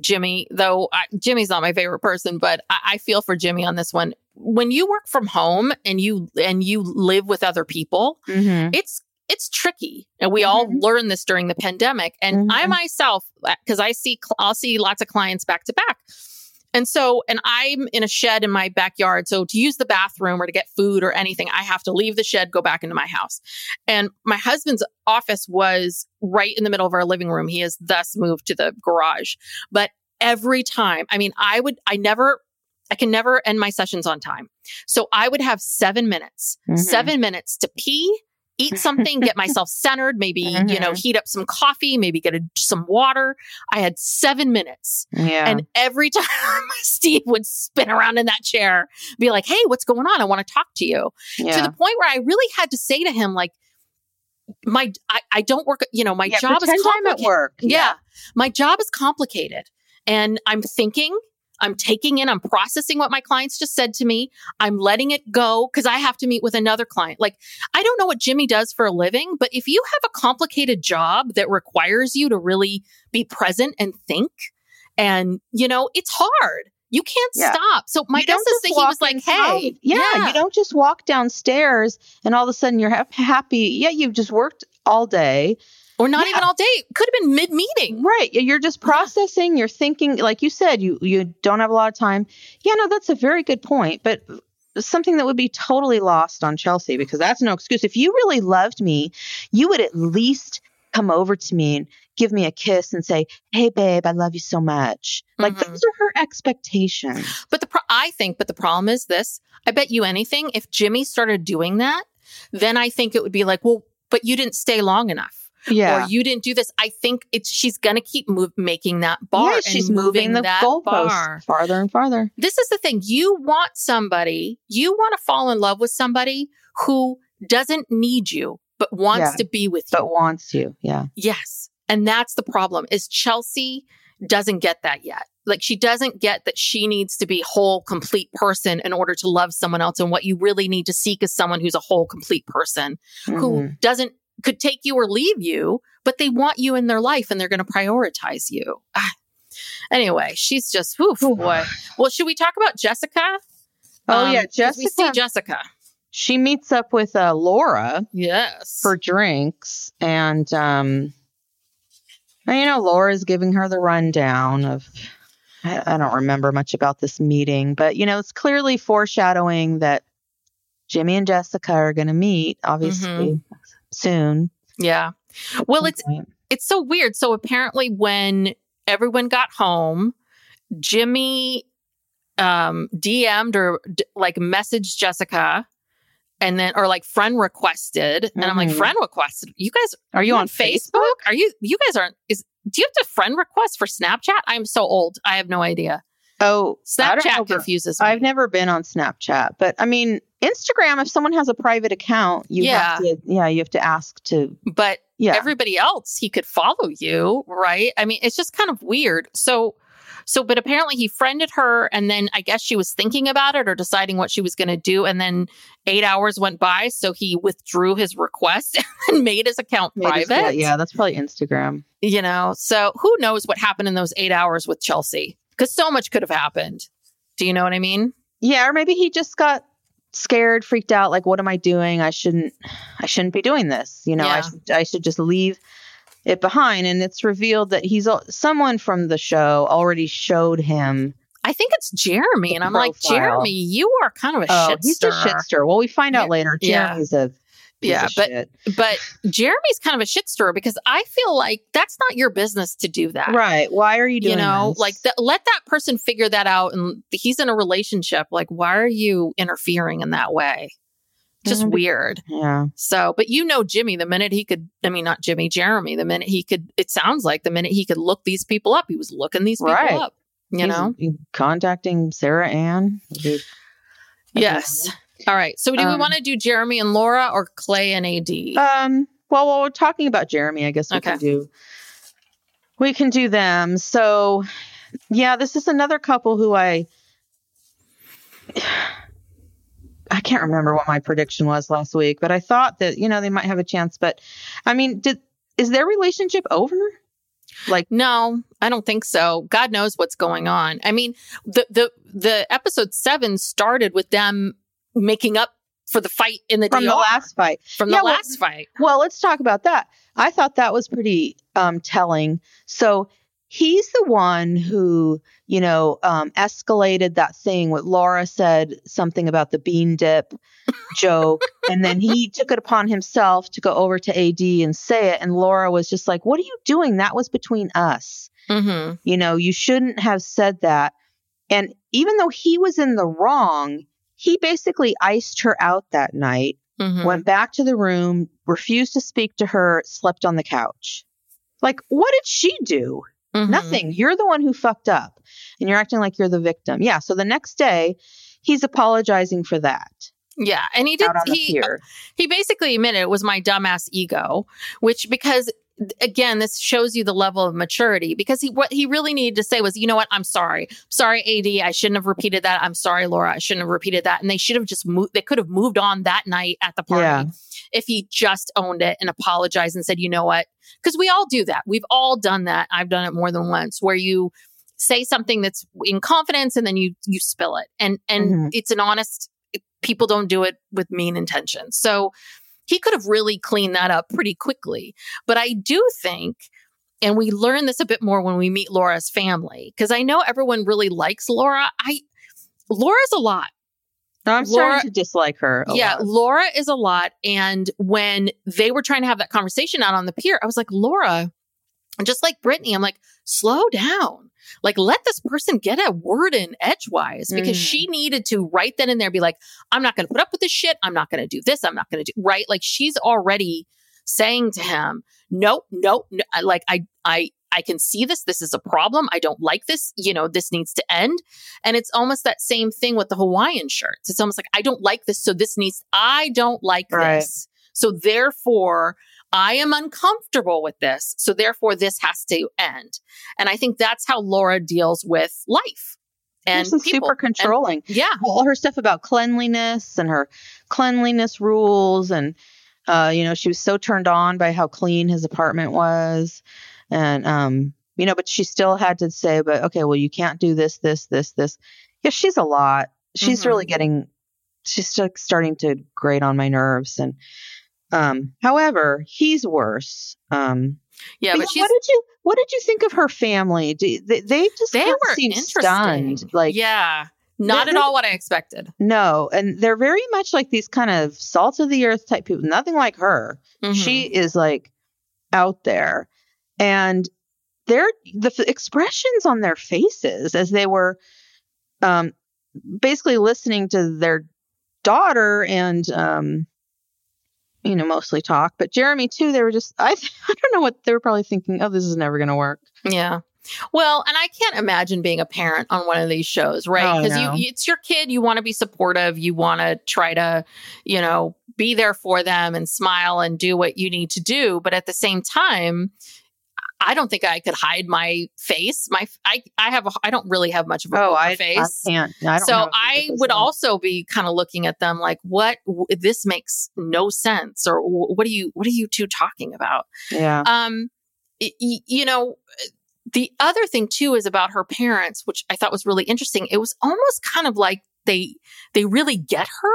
Jimmy, though I, Jimmy's not my favorite person, but I, I feel for Jimmy on this one. When you work from home and you and you live with other people, mm-hmm. it's it's tricky and we all Mhm. learned this during the pandemic and i Mhm. myself because i see i'll see lots of clients back to back and so and i'm in a shed in my backyard so to use the bathroom or to get food or anything i have to leave the shed go back into my house and my husband's office was right in the middle of our living room he has thus moved to the garage but every time i mean i would i never I can never end my sessions on time. So I would have seven minutes, Mhm. seven minutes to pee, eat something, get myself centered, maybe, you know, Mhm. heat up some coffee, maybe get a, some water. I had seven minutes. yeah And every time Steve would spin around in that chair, be like, Hey, what's going on? I want to talk to you. yeah To the point where I really had to say to him, like, my, I, I don't work, you know, my yeah, job is pretend time at complicated. work Yeah. My job is complicated and I'm thinking, I'm taking in, I'm processing what my clients just said to me. I'm letting it go because I have to meet with another client. Like, I don't know what Jimmy does for a living, but if you have a complicated job that requires you to really be present and think, and, you know, it's hard. You can't Yeah. stop. So my You guess is that he was like, hey, yeah, you don't just walk downstairs and all of a sudden you're hap- happy. Yeah, you've just worked all day. Or not Yeah. even all day. Could have been mid meeting. Right. You're just processing, you're thinking, like you said, you you don't have a lot of time. Yeah, no, that's a very good point. But something that would be totally lost on Chelsea because that's no excuse. If you really loved me, you would at least come over to me and give me a kiss and say, "Hey, babe, I love you so much." Like Mhm. those are her expectations. But the pro- I think, but the problem is this. I bet you anything, if Jimmy started doing that, then I think it would be like, well, but you didn't stay long enough. Yeah. Or you didn't do this. I think it's she's gonna keep move, making that bar. yeah, and she's moving the that goalposts bar. farther and farther. This is the thing. You want somebody, you want to fall in love with somebody who doesn't need you, but wants Yeah. to be with you. But wants you. Yeah. Yes. And that's the problem is Chelsea doesn't get that yet. Like she doesn't get that she needs to be whole, complete person in order to love someone else. And what you really need to seek is someone who's a whole, complete person who Mhm. doesn't, could take you or leave you, but they want you in their life and they're going to prioritize you. Ah. Anyway, she's just, whew, boy. Well, should we talk about Jessica? Oh, yeah, 'cause We see Jessica. Jessica. She meets up with uh, Laura Yes. for drinks and um you know Laura's giving her the rundown of I, I don't remember much about this meeting but you know it's clearly foreshadowing that Jimmy and Jessica are going to meet obviously Mm-hmm. Soon yeah. Well, it's, it's so weird. So apparently, when everyone got home, Jimmy um, DM'd or d- like messaged Jessica, and then or like friend requested, and I'm like, Mhm. friend requested. You guys are you on Facebook? Are you? You guys aren't? Is do you have to friend request for Snapchat? I'm so old. I have no idea. Oh, I don't know Snapchat confuses me. I've never been on Snapchat, but I mean Instagram. If someone has a private account, you have to, yeah, you have to ask to, but yeah, everybody else he could follow you right i mean it's just kind of weird so so but apparently he friended her and then i guess she was thinking about it or deciding what she was going to do and then eight hours went by so he withdrew his request and made his account Maybe- private yeah, that's probably Instagram. you know so who knows what happened in those eight hours with chelsea because so much could have happened do you know what i mean Yeah, or maybe he just got scared, freaked out, like, what am I doing? I shouldn't I shouldn't be doing this. You know, I should I should just leave it behind. And it's revealed that he's someone from the show already showed him i think it's jeremy and i'm like jeremy you are kind of a Oh, shit he's a shitster. Well, we find out later. Yeah. Jeremy's a piece Yeah, but shit. but Jeremy's kind of a shit stirrer because I feel like that's not your business to do that. right. Why are you doing You know, this? like th- let that person figure that out. And he's in a relationship. Like, why are you interfering in that way? Just Mhm. weird. yeah, So, but you know, Jimmy, the minute he could, I mean, not Jimmy, Jeremy, the minute he could, it sounds like the minute he could look these people up, he was looking these people Right. up. You He's- know? he's contacting Sarah Ann. Yes. All right. So, do we Um, want to do Jeremy and Laura or Clay and AD? Um. Well, while we're talking about Jeremy, I guess we Okay. can do we can do them. So, yeah, this is another couple who I I can't remember what my prediction was last week, but I thought that you know they might have a chance. But I mean, did is their relationship over? Like, No, I don't think so. God knows what's going on. I mean, the the the episode seven started with them making up for the fight in the from the last fight. from Yeah, the well- last fight. Well, let's talk about that. I thought that was pretty um, telling. So he's the one who, you know, um, escalated that thing What Laura said something about the bean dip joke. and then he took it upon himself to go over to AD and say it. And Laura was just like, What are you doing? That was between us. Mm-hmm. You know, you shouldn't have said that. And even though he was in the wrong, he basically iced her out that night Mm-hmm. went back to the room, refused to speak to her, slept on the couch. Like, what did she do? Mm-hmm. Nothing. You're the one who fucked up and you're acting like you're the victim. Yeah. So the next day, he's apologizing for that. Yeah, and he did. out on the He he basically admitted it was my dumbass ego, which because again, this shows you the level of maturity because he what he really needed to say was, you know what, I'm sorry, sorry, Ad, I shouldn't have repeated that. I'm sorry, Laura, I shouldn't have repeated that. And they should have just moved. They could have moved on that night at the party Yeah. if he just owned it and apologized and said, you know what, because we all do that. We've all done that. I've done it more than once, where you say something that's in confidence and then you you spill it, and and Mhm. it's an honest. People don't do it with mean intentions, so he could have really cleaned that up pretty quickly. But I do think, and we learn this a bit more when we meet Laura's family, because I know everyone really likes Laura. I Laura's a lot. I'm Laura- starting to dislike her. yeah, lot. Laura is a lot. And when they were trying to have that conversation out on the pier, I was like, Laura, just like Brittany, I'm like, slow down. Like, let this person get a word in edgewise because Mm. she needed to right then and there be like, I'm not going to put up with this shit. I'm not going to do this. I'm not going to do right. Like, she's already saying to him, nope, nope, no, like, I, I, I can see this. This is a problem. I don't like this. You know, this needs to end. And it's almost that same thing with the Hawaiian shirts. It's almost like, I don't like this. So this needs, I don't like Right. this. So therefore, I am uncomfortable with this. So therefore, this has to end. And I think that's how Laura deals with life. And She's people. super And- controlling. yeah. all her stuff about cleanliness and her cleanliness rules and uh you know she was so turned on by how clean his apartment was and um you know but she still had to say but okay well you can't do this this this this yeah she's a lot she's Mhm. really getting she's starting to grate on my nerves and um however he's worse um Yeah. but But what did you what did you think of her family Do, they, they just they were stunned like yeah. Not at all what I expected. no, and they're very much like these kind of salt of the earth type people. Nothing like her. Mhm. She is like out there, and their the f- expressions on their faces as they were, um, basically listening to their daughter and um, you know, mostly talk, but Jeremy too. They were just I I don't know what they were probably thinking. Oh, this is never going to work. Yeah. Well, and I can't imagine being a parent on one of these shows, right? Oh, Because no. you, it's your kid. You want to be supportive. You want to try to, you know, be there for them and smile and do what you need to do. But at the same time, I don't think I could hide my face. My, I, I have, a, I don't really have much of a Oh, I, I face. can't. I don't so I would also be kind of looking at them like, what? w- This makes no sense, or what are you? What are you two talking about? Yeah. Um, y- y- you know, the other thing too is about her parents, which I thought was really interesting. It was almost kind of like they they really get her.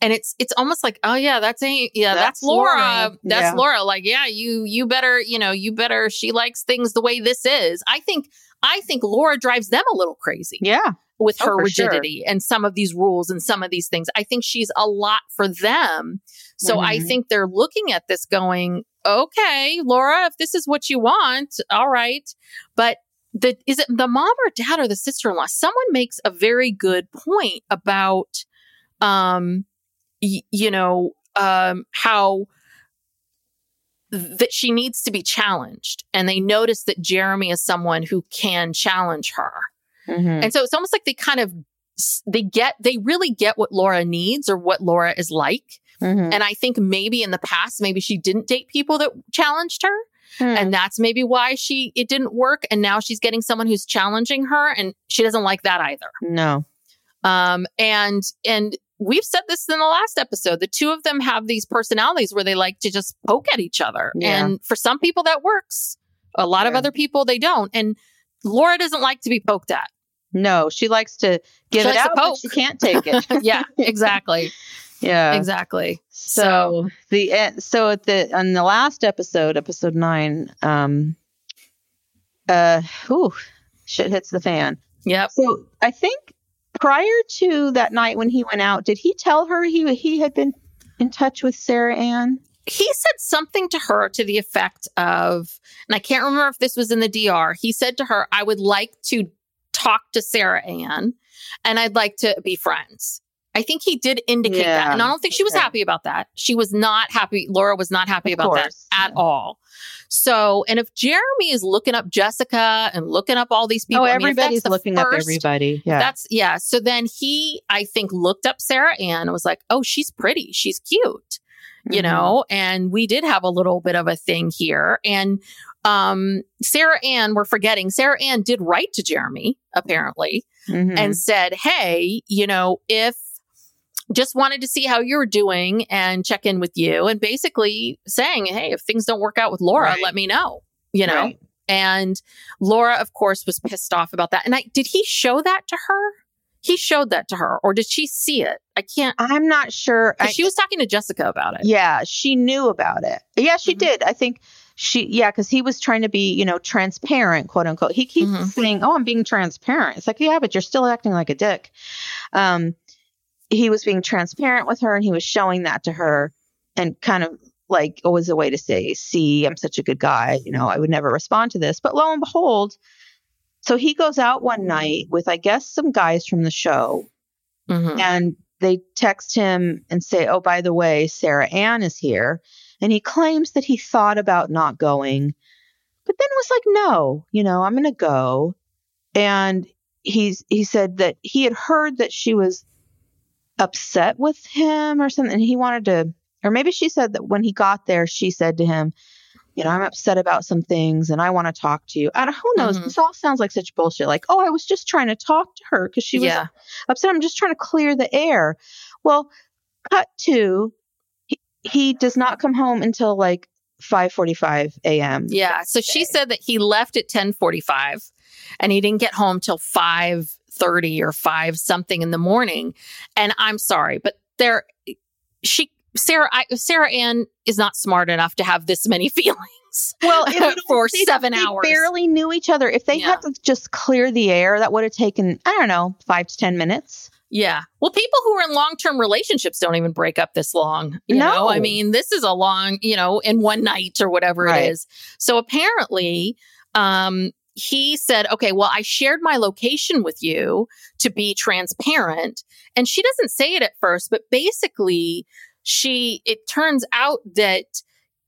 And it's it's almost like oh yeah that's a yeah that's, That's Laura Laura. that's Yeah. Laura like yeah you you better you know you better she likes things the way this is I think I think Laura drives them a little crazy Yeah. with Oh, her for sure. rigidity and some of these rules and some of these things. I think she's a lot for them. So I Mhm. think they're looking at this going, okay, Laura, if this is what you want, all right. But the is it the mom or dad or the sister-in-law? Someone makes a very good point about um y- you know um how that she needs to be challenged and they notice that Jeremy is someone who can challenge her. Mhm. And so it's almost like they kind of they get they really get what Laura needs or what Laura is like. Mhm. And I think maybe in the past maybe she didn't date people that challenged her Hmm. and that's maybe why she it didn't work and now she's getting someone who's challenging her and she doesn't like that either. no. Um and and we've said this in the last episode. The two of them have these personalities where they like to just poke at each other. Yeah. And for some people that works. A lot of other people they don't. And Laura doesn't like to be poked at. No, she likes to give She it out, but she can't take it. yeah, exactly. yeah, exactly. So the en- so at the on the last episode, episode nine, um, uh, whew, shit hits the fan. Yep. So I think prior to that night when he went out, did he tell her he he had been in touch with Sarah Ann? He said something to her to the effect of, and I can't remember if this was in the DR. He said to her, I would like to talk to Sarah Ann and I'd like to be friends. I think he did indicate that. And I don't think she was happy about that. She was not happy. Laura was not happy Of about course, that at all. So, and if Jeremy is looking up Jessica and looking up all these people, oh, I mean, if that's everybody's the looking up everybody. Yeah, That's yeah. So then he, I think, looked up Sarah Ann and was like, "Oh, she's pretty. She's cute." you Mhm. know, and we did have a little bit of a thing here. And um, Sarah Ann, we're forgetting, Sarah Ann did write to Jeremy, apparently, Mhm. and said, Hey, you know, if just wanted to see how you were doing and check in with you, and basically saying, Hey, if things don't work out with Laura, Right. let me know, you know. Right. And Laura, of course, was pissed off about that. And I did he show that to her? He showed that to her, or did she see it? I can't. I'm not sure. I- she was talking to Jessica about it. Yeah, she knew about it. Yeah, she Mhm. did. I think she, yeah, because he was trying to be, you know, transparent, quote unquote. He keeps Mhm. saying, "Oh, I'm being transparent." It's like, yeah, but you're still acting like a dick. Um, he was being transparent with her, and he was showing that to her, and kind of like it was a way to say, "See, I'm such a good guy. You know, I would never respond to this." But lo and behold, so he goes out one night with, I guess, some guys from the show, Mhm. and they text him and say, Oh, by the way, Sarah Ann is here. And he claims that he thought about not going, but then was like, No, you know, I'm going to go. And he's, he said that he had heard that she was upset with him or something. And he wanted to, or maybe she said that when he got there, she said to him, you know, I'm upset about some things and I want to talk to you. I don't, who knows? Mhm. This all sounds like such bullshit. Like, oh, I was just trying to talk to her because she was yeah. upset. I'm just trying to clear the air. Well, cut to he, he does not come home until like 5:45 a.m. Yeah. So she said that he left at 1045 and he didn't get home till 530 or 5 something in the morning. And I'm sorry, but there she Sarah I, Sarah Ann is not smart enough to have this many feelings. Well, for seven they hours. barely knew each other. If they Yeah. had to just clear the air, that would have taken I don't know five to ten minutes. Yeah. Well, people who are in long term relationships don't even break up this long. You No. know, I mean, this is a long, you know, in one night or whatever Right. it is. So apparently, um, he said, okay, well, I shared my location with you to be transparent. And she doesn't say it at first, but basically, she, it turns out that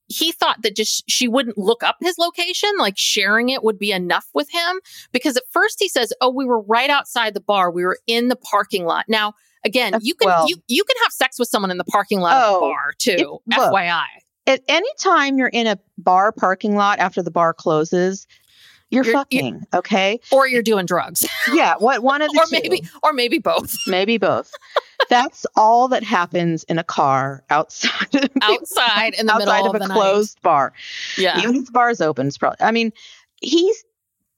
he thought that just she wouldn't look up his location, like sharing it would be enough with him. Because at first he says, "Oh, we were right outside the bar. We were in the parking lot." Now, again, you can well- you you can have sex with someone in the parking lot of Oh, the bar too. look. FYI. At any time you're in a bar parking lot after the bar closes, you're, You're- fucking okay. Or you're doing drugs, Yeah, what one of the or two. maybe, or maybe both. maybe both. That's all that happens in a car outside Outside in the middle of, of, a the closed bar. Yeah. Even if the bar's open, it's probably. I mean, he's.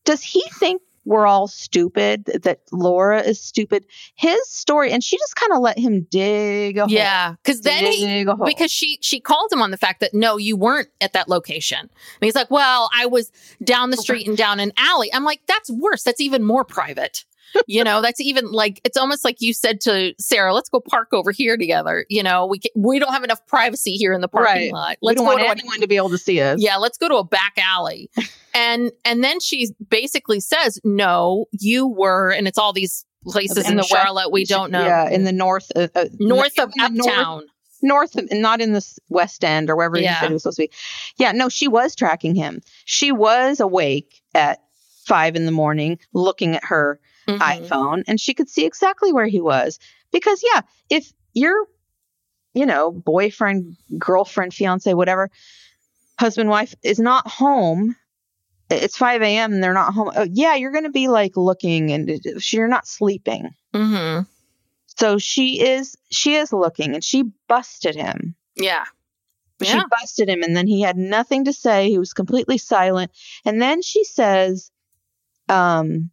Does he think we're all stupid? That Laura is stupid? His story, and she just kind of let him dig a hole. Yeah, because then he dig a hole. because she she called him on the fact that no, you weren't at that location, and he's like, well, I was down the street and down an alley. I'm like, that's worse. That's even more private. You know, that's even like it's almost like you said to Sarah, let's go park over here together. You know, we can, we don't have enough privacy here in the parking Right. lot. Let's don't go want anyone to be able to see us. yeah, let's go to a back alley. and and then she basically says, no, you were, and it's all these places in, the west- Charlotte we don't know. Yeah, in the north, uh, uh, north of in north- uptown. north and not in the west end or wherever Yeah. he said he was supposed to be. Yeah, no, she was tracking him. She was awake at five in the morning, looking at her Mhm. iPhone, and she could see exactly where he was. Because yeah, if your, you know, boyfriend, girlfriend, fiance, whatever, husband, wife is not home. It's 5 a.m. and they're not home. Oh, yeah, you're going to be like looking and it- it- you're not sleeping. Mhm. So she is she is looking and she busted him. Yeah. She Yeah. busted him and then he had nothing to say. He was completely silent. And then she says, um,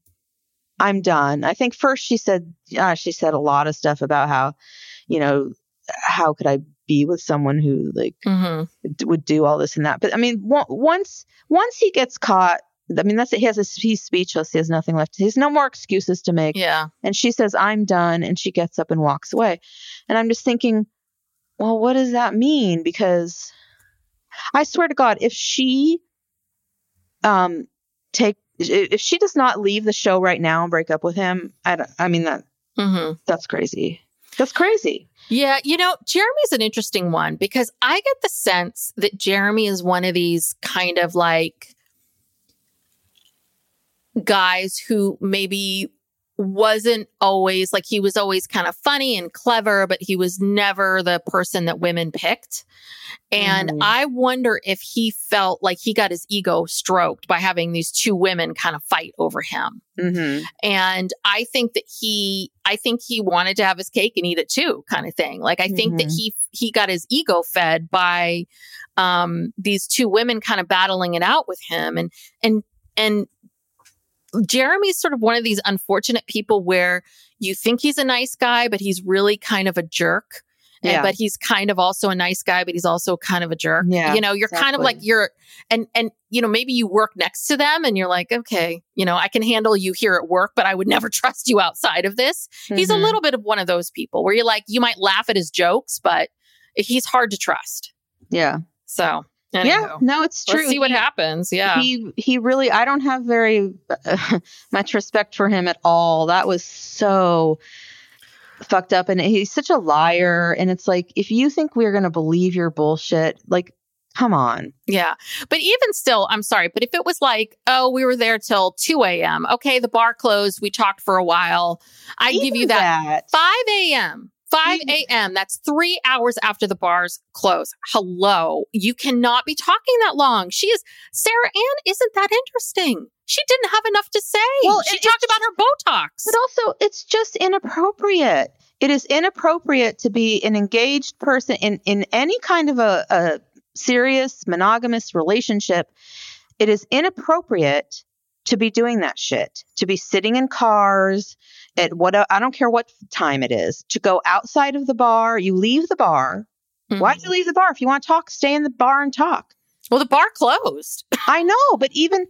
I'm done. I think first she said, uh, she said a lot of stuff about how, you know, how could I be with someone who like hmm d- would do all this and that. But I mean, wa- once once he gets caught, I mean, that's it. He has a, he's speechless. He has nothing left. He has no more excuses to make. Yeah. And she says, I'm done. And she gets up and walks away. And I'm just thinking, well, what does that mean? Because I swear to God, if she um take if she does not leave the show right now and break up with him, I, don't- I mean that hmm that's crazy. That's crazy. Yeah. You know, Jeremy's an interesting one because I get the sense that Jeremy is one of these kind of like guys who maybe wasn't always like he was always kind of funny and clever, but he was never the person that women picked. And Mhm. I wonder if he felt like he got his ego stroked by having these two women kind of fight over him. Mm-hmm. And I think that he, I think he wanted to have his cake and eat it too, kind of thing. Like I think that Mhm. he he got his ego fed by um, these two women kind of battling it out with him, and and and Jeremy's sort of one of these unfortunate people where you think he's a nice guy, but he's really kind of a jerk. And, Yeah. but he's kind of also a nice guy, but he's also kind of a jerk. Yeah, you know, you're kind of like you're, and and you know maybe you work next to them, and you're like, okay, you know, I can handle you here at work, but I would never trust you outside of this. He's a Mhm. little bit of one of those people where you're like, you might laugh at his jokes, but he's hard to trust. Yeah. So, Yeah. No, it's true. let's see what He- happens. Yeah, He he really I don't have very uh, much respect for him at all. That was so fucked up and he's such a liar and it's like if you think we're going to believe your bullshit, like come on. yeah. But even still, I'm sorry, but if it was like, oh, we were there till 2 a.m., okay, the bar closed, we talked for a while, I'd give you Even that. 5 a.m. 5 mm. a.m. That's three hours after the bars close. Hello. You cannot be talking that long. She is, Sarah Ann isn't that interesting. She didn't have enough to say. Well, she it- talked about her Botox. But also, it's just inappropriate. It is inappropriate to be an engaged person in, in any kind of a, a serious monogamous relationship. It is inappropriate to be doing that shit, to be sitting in cars at what, I don't care what time it is, to go outside of the bar. You leave the bar. Why'd Mhm. you leave the bar? If you want to talk, stay in the bar and talk. Well, the bar closed. I know, but even,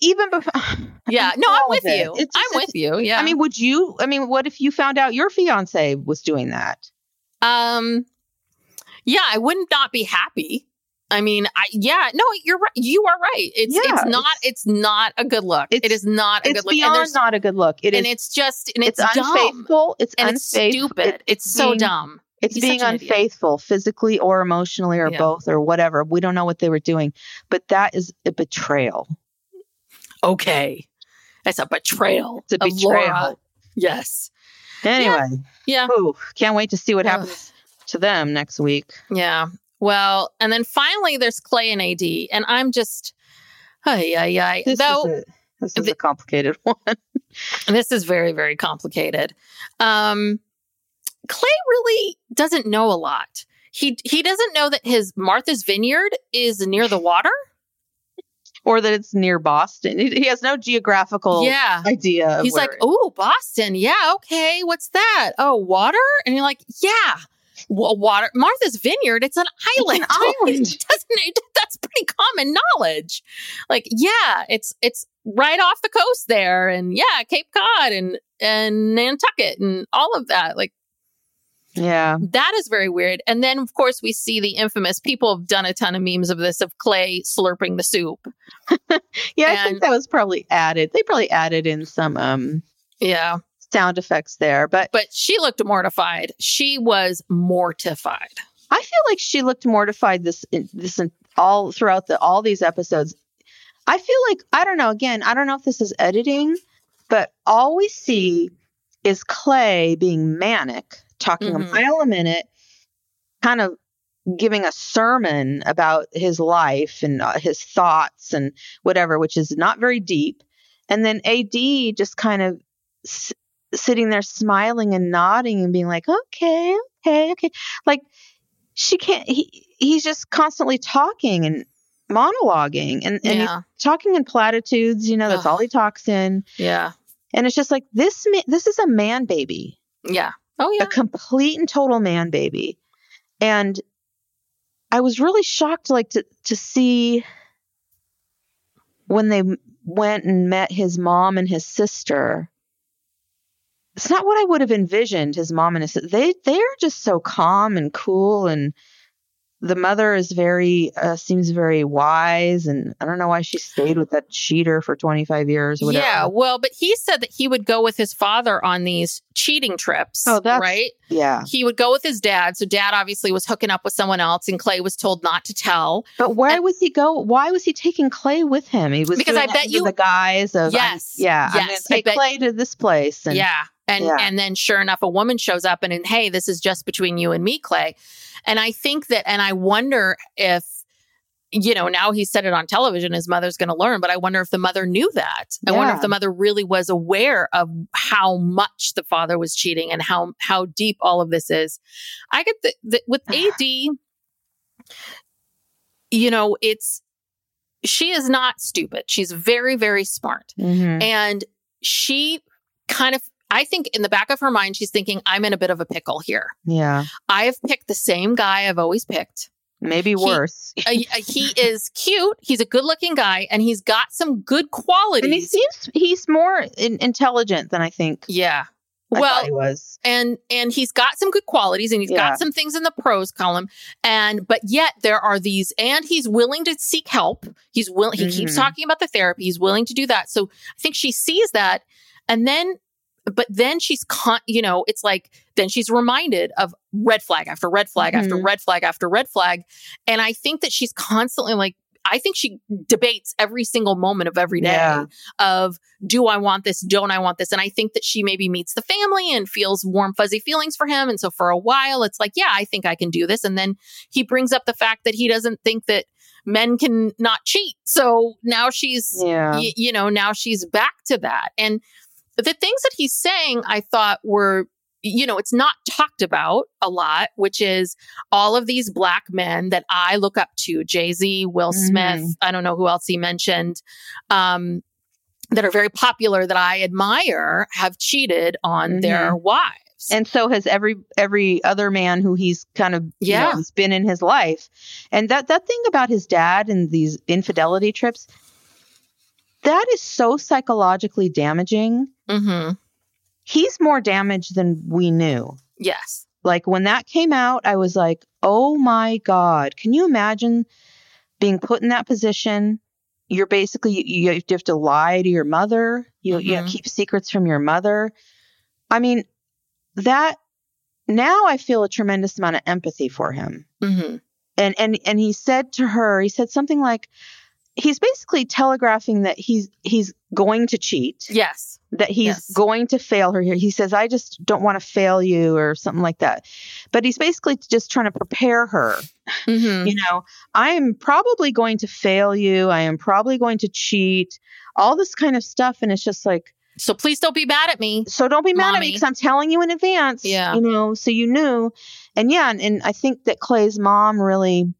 even before. Yeah. No, I'm with it. you. It's I'm just- with you. Yeah. I mean, would you? I mean, what if you found out your fiance was doing that? Um, yeah, I wouldn't not be happy. I mean, I yeah, no, you're right. You are right. It's Yeah, it's not it's, not a good look. It it's- not a It's good look. and, beyond there's- not a good look. It and is. it's just and it's, It's, unfaithful. It's and it's unfaithful. stupid. It's, so being- dumb. It's He's being an idiot. unfaithful, physically or emotionally, or Yeah. both, or whatever. We don't know what they were doing, but that is a betrayal. Okay, that's a betrayal. It's a betrayal. Yes. Anyway, Yeah. ooh, can't wait to see what Ugh. happens to them next week. Yeah. Well, and then finally there's Clay and AD, and I'm just, ay ay ay. This Though is a, this is the- a complicated one. this is very very complicated. Um clay really doesn't know a lot. He he doesn't know that his martha's vineyard is near the water? Or that it's near Boston. He, he has no geographical yeah. idea. He's like oh boston. Yeah okay. What's that? Oh water? And you're like yeah water martha's vineyard it's an island An island. It doesn't it- that's pretty common knowledge like yeah it's it's right off the coast there and yeah cape cod and and nantucket and all of that like yeah, That is very weird. And then, of course, we see the infamous people have done a ton of memes of this of Clay slurping the soup. yeah. I think that was probably added. They probably added in some um Yeah. Sound effects there, but But she looked mortified. She was mortified. I feel like she looked mortified this this all throughout the all these episodes. I feel like I don't know. Again, I don't know if this is editing, but all we see is Clay being manic, talking Mhm. a mile a minute, kind of giving a sermon about his life and uh, his thoughts and whatever, which is not very deep. And then AD just kind of s- sitting there smiling and nodding and being like, okay, okay, okay. Like she can't, he, he's just constantly talking and monologuing and, and yeah. talking in platitudes, you know, that's Ugh. all he talks in. Yeah. And it's just like this, ma- this is a man baby Yeah. Oh, yeah. a complete and total man baby. And I was really shocked like to to see when they went and met his mom and his sister. It's not what I would have envisioned his mom and his they they are just so calm and cool and the mother is very uh, seems very wise, and I don't know why she stayed with that cheater for 25 years. Or whatever. Yeah, well, but he said that he would go with his father on these cheating trips. Oh, that's- right. yeah. He would go with his dad. So dad obviously was hooking up with someone else, and Clay was told not to tell. But why was he go? Why was he taking Clay with him? He was Because I bet you- the guise of Yes, yeah, I'm gonna yes, I take bet- Clay to this place. And, yeah. And Yeah. and then sure enough, a woman shows up and, and hey, this is just between you and me, Clay. And I think that, and I wonder if, you know, now he said it on television, his mother's going to learn, but I wonder if the mother knew that. I wonder if the mother really was aware of how much the father was cheating and how how deep all of this is. I get the, the with AD, you know, it's she is not stupid. She's very, very smart. Mhm. And she kind of, I think in the back of her mind, she's thinking, I'm in a bit of a pickle here. yeah, I have picked the same guy I've always picked. maybe worse. Uh, uh, he is cute. He's a good looking guy and he's got some good qualities. and he seems he's more in, intelligent than I think. yeah. I well, he was. and and he's got some good qualities and he's Yeah. got some things in the pros column and but yet there are these and he's willing to seek help he's willing he keeps Mhm. talking about the therapy he's willing to do that so i think she sees that and then but then she's con you know it's like then she's reminded of red flag after red flag after Mhm. red flag after red flag and i think that she's constantly like I think she debates every single moment of every day Yeah. of do I want this? Don't I want this? And I think that she maybe meets the family and feels warm, fuzzy feelings for him. And so for a while, it's like, yeah, I think I can do this. And then he brings up the fact that he doesn't think that men can not cheat. So now she's, Yeah. y- you know, now she's back to that. And the things that he's saying, I thought were, you know, it's not talked about a lot, which is all of these black men that I look up to, Jay Z, Will Smith, Mhm. I don't know who else he mentioned, um, that are very popular that I admire have cheated on their wives. and so has every every other man who he's kind of you know, Yeah. has been in his life and that that thing about his dad and these infidelity trips that is so psychologically damaging. Hmm he's more damaged than we knew. Yes. like when that came out i was like oh my god can you imagine being put in that position? You're basically you, you have to lie to your mother. You, you have Mhm. to keep secrets from your mother. I mean that now i feel a tremendous amount of empathy for him. Hmm and and and he said to her he said something like he's basically telegraphing that he's he's going to cheat Yes. that he's Yes. going to fail her here. He says, I just don't want to fail you or something like that. But he's basically just trying to prepare her. hmm You know, I am probably going to fail you. I am probably going to cheat, all this kind of stuff. And it's just like, So please don't be mad at me. so don't be mad at me because I'm telling you in advance. Yeah. You know, so you knew. And yeah, and, and I think that Clay's mom really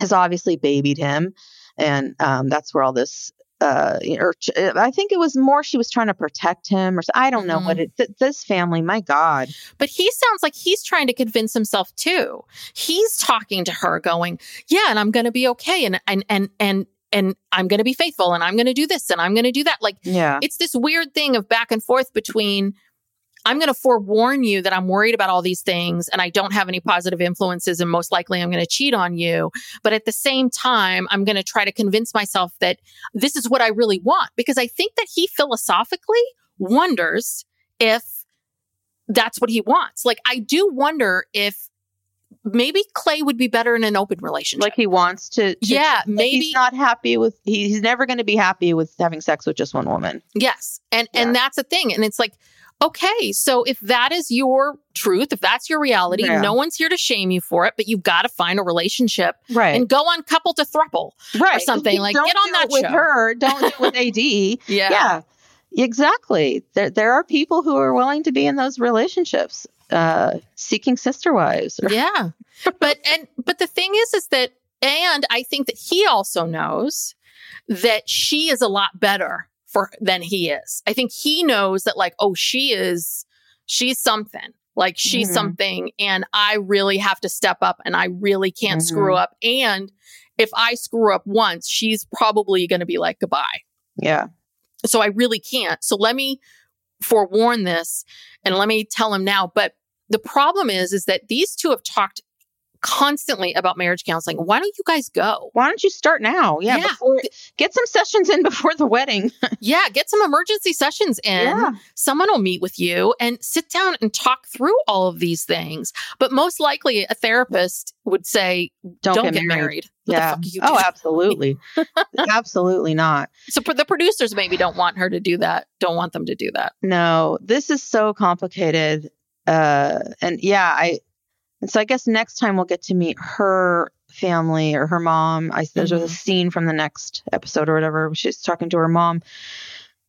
has obviously babied him. And um, that's where all this. Uh, or ch- I think it was more she was trying to protect him, or I don't know what Mhm. it. Th- this family, my God, But he sounds like he's trying to convince himself too. He's talking to her, going, "Yeah, and I'm going to be okay, and and and and and I'm going to be faithful, and I'm going to do this, and I'm going to do that." Like yeah, it's this weird thing of back and forth between. I'm going to forewarn you that I'm worried about all these things and I don't have any positive influences and most likely I'm going to cheat on you. But at the same time, I'm going to try to convince myself that this is what I really want because I think that he philosophically wonders if that's what he wants. Like, I do wonder if maybe Clay would be better in an open relationship. like he wants to. to- Yeah, like maybe- he's not happy with. He, he's never going to be happy with having sex with just one woman. Yes. And Yeah. and that's a thing. And it's like, okay, so if that is your truth, if that's your reality, Yeah. no one's here to shame you for it, but you've got to find a relationship Right, and go on couple to thruple. right, something, like, get on that it with show. her. Don't do it with AD. Yeah. yeah, exactly. There, there are people who are willing to be in those relationships, uh, seeking sister wives. or- Yeah. but and but the thing is is that and I think that he also knows that she is a lot better for than he is. I think he knows that like oh she is she's something. Like she's Mhm. something and I really have to step up and I really can't screw up and if I screw up once, she's probably going to be like goodbye. Yeah, So I really can't. So let me forewarn this and let me tell him now. But the problem is, is that these two have talked constantly about marriage counseling. Why don't you guys go? Why don't you start now? Yeah, Yeah. before get some sessions in before the wedding. Yeah, get some emergency sessions in. Yeah. Someone will meet with you and sit down and talk through all of these things. But most likely, a therapist would say, Don't, "Don't, get, get, married. married." What Yeah. the fuck are you oh, absolutely, absolutely not. So the producers maybe don't want her to do that. Don't want them to do that. No, this is so complicated. Uh, and yeah, I. And so I guess next time we'll get to meet her family or her mom. I there's a Mhm. scene from the next episode or whatever. She's talking to her mom,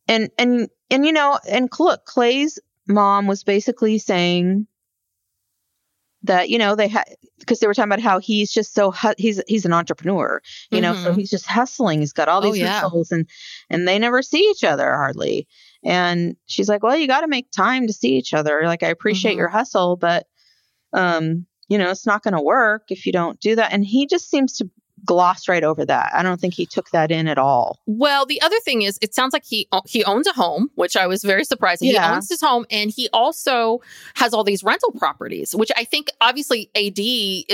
and and and you know, and look, Clay's mom was basically saying that you know they had because they were talking about how he's just so hu- he's he's an entrepreneur you know so Mhm. he's just hustling he's got all Oh, these yeah. hustles and and they never see each other hardly and she's like well you got to make time to see each other like i appreciate Mhm. your hustle but um you know it's not going to work if you don't do that and he just seems to gloss right over that i don't think he took that in at all Well, the other thing is, it sounds like he he owns a home, which I was very surprised. He Yeah. owns his home, and he also has all these rental properties, which I think obviously AD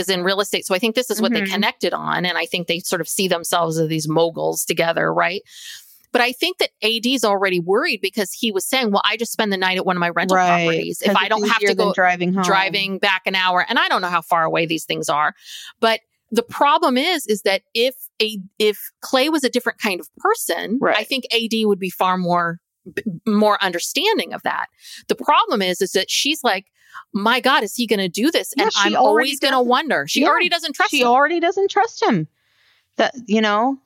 is in real estate, so I think this is what Mhm. they connected on, and I think they sort of see themselves as these moguls together, right? But I think that AD's already worried because he was saying, "Well, I just spend the night at one of my rental properties. If I don't have to go driving home. driving back an hour and i don't know how far away these things are. But the problem is is that if a if clay was a different kind of person i think ad would be far more b- more understanding of that. The problem is is that she's like my god is he going to do this? Yeah, and i'm always going to wonder. She Yeah, already doesn't trust she him. already doesn't trust him. That you know,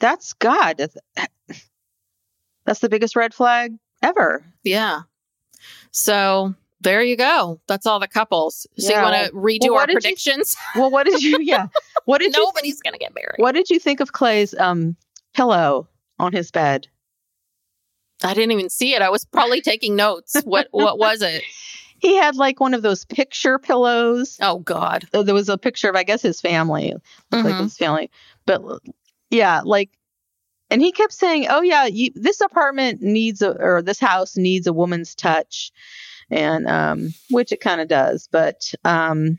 that's God. That's- the biggest red flag ever. yeah so there you go that's all the couples so Yeah. you want to redo Well, our did you- predictions Well, what did you? Yeah, what did you? nobody's going to get married What did you think of Clay's um pillow on his bed? I didn't even see it. I was probably taking notes. What what was it? He had like one of those picture pillows. Oh God. There was a picture of, I guess, his family, looked like his family, but yeah, like. And he kept saying, "Oh yeah, you, this apartment needs a, or this house needs a woman's touch," and um, which it kind of does. But um,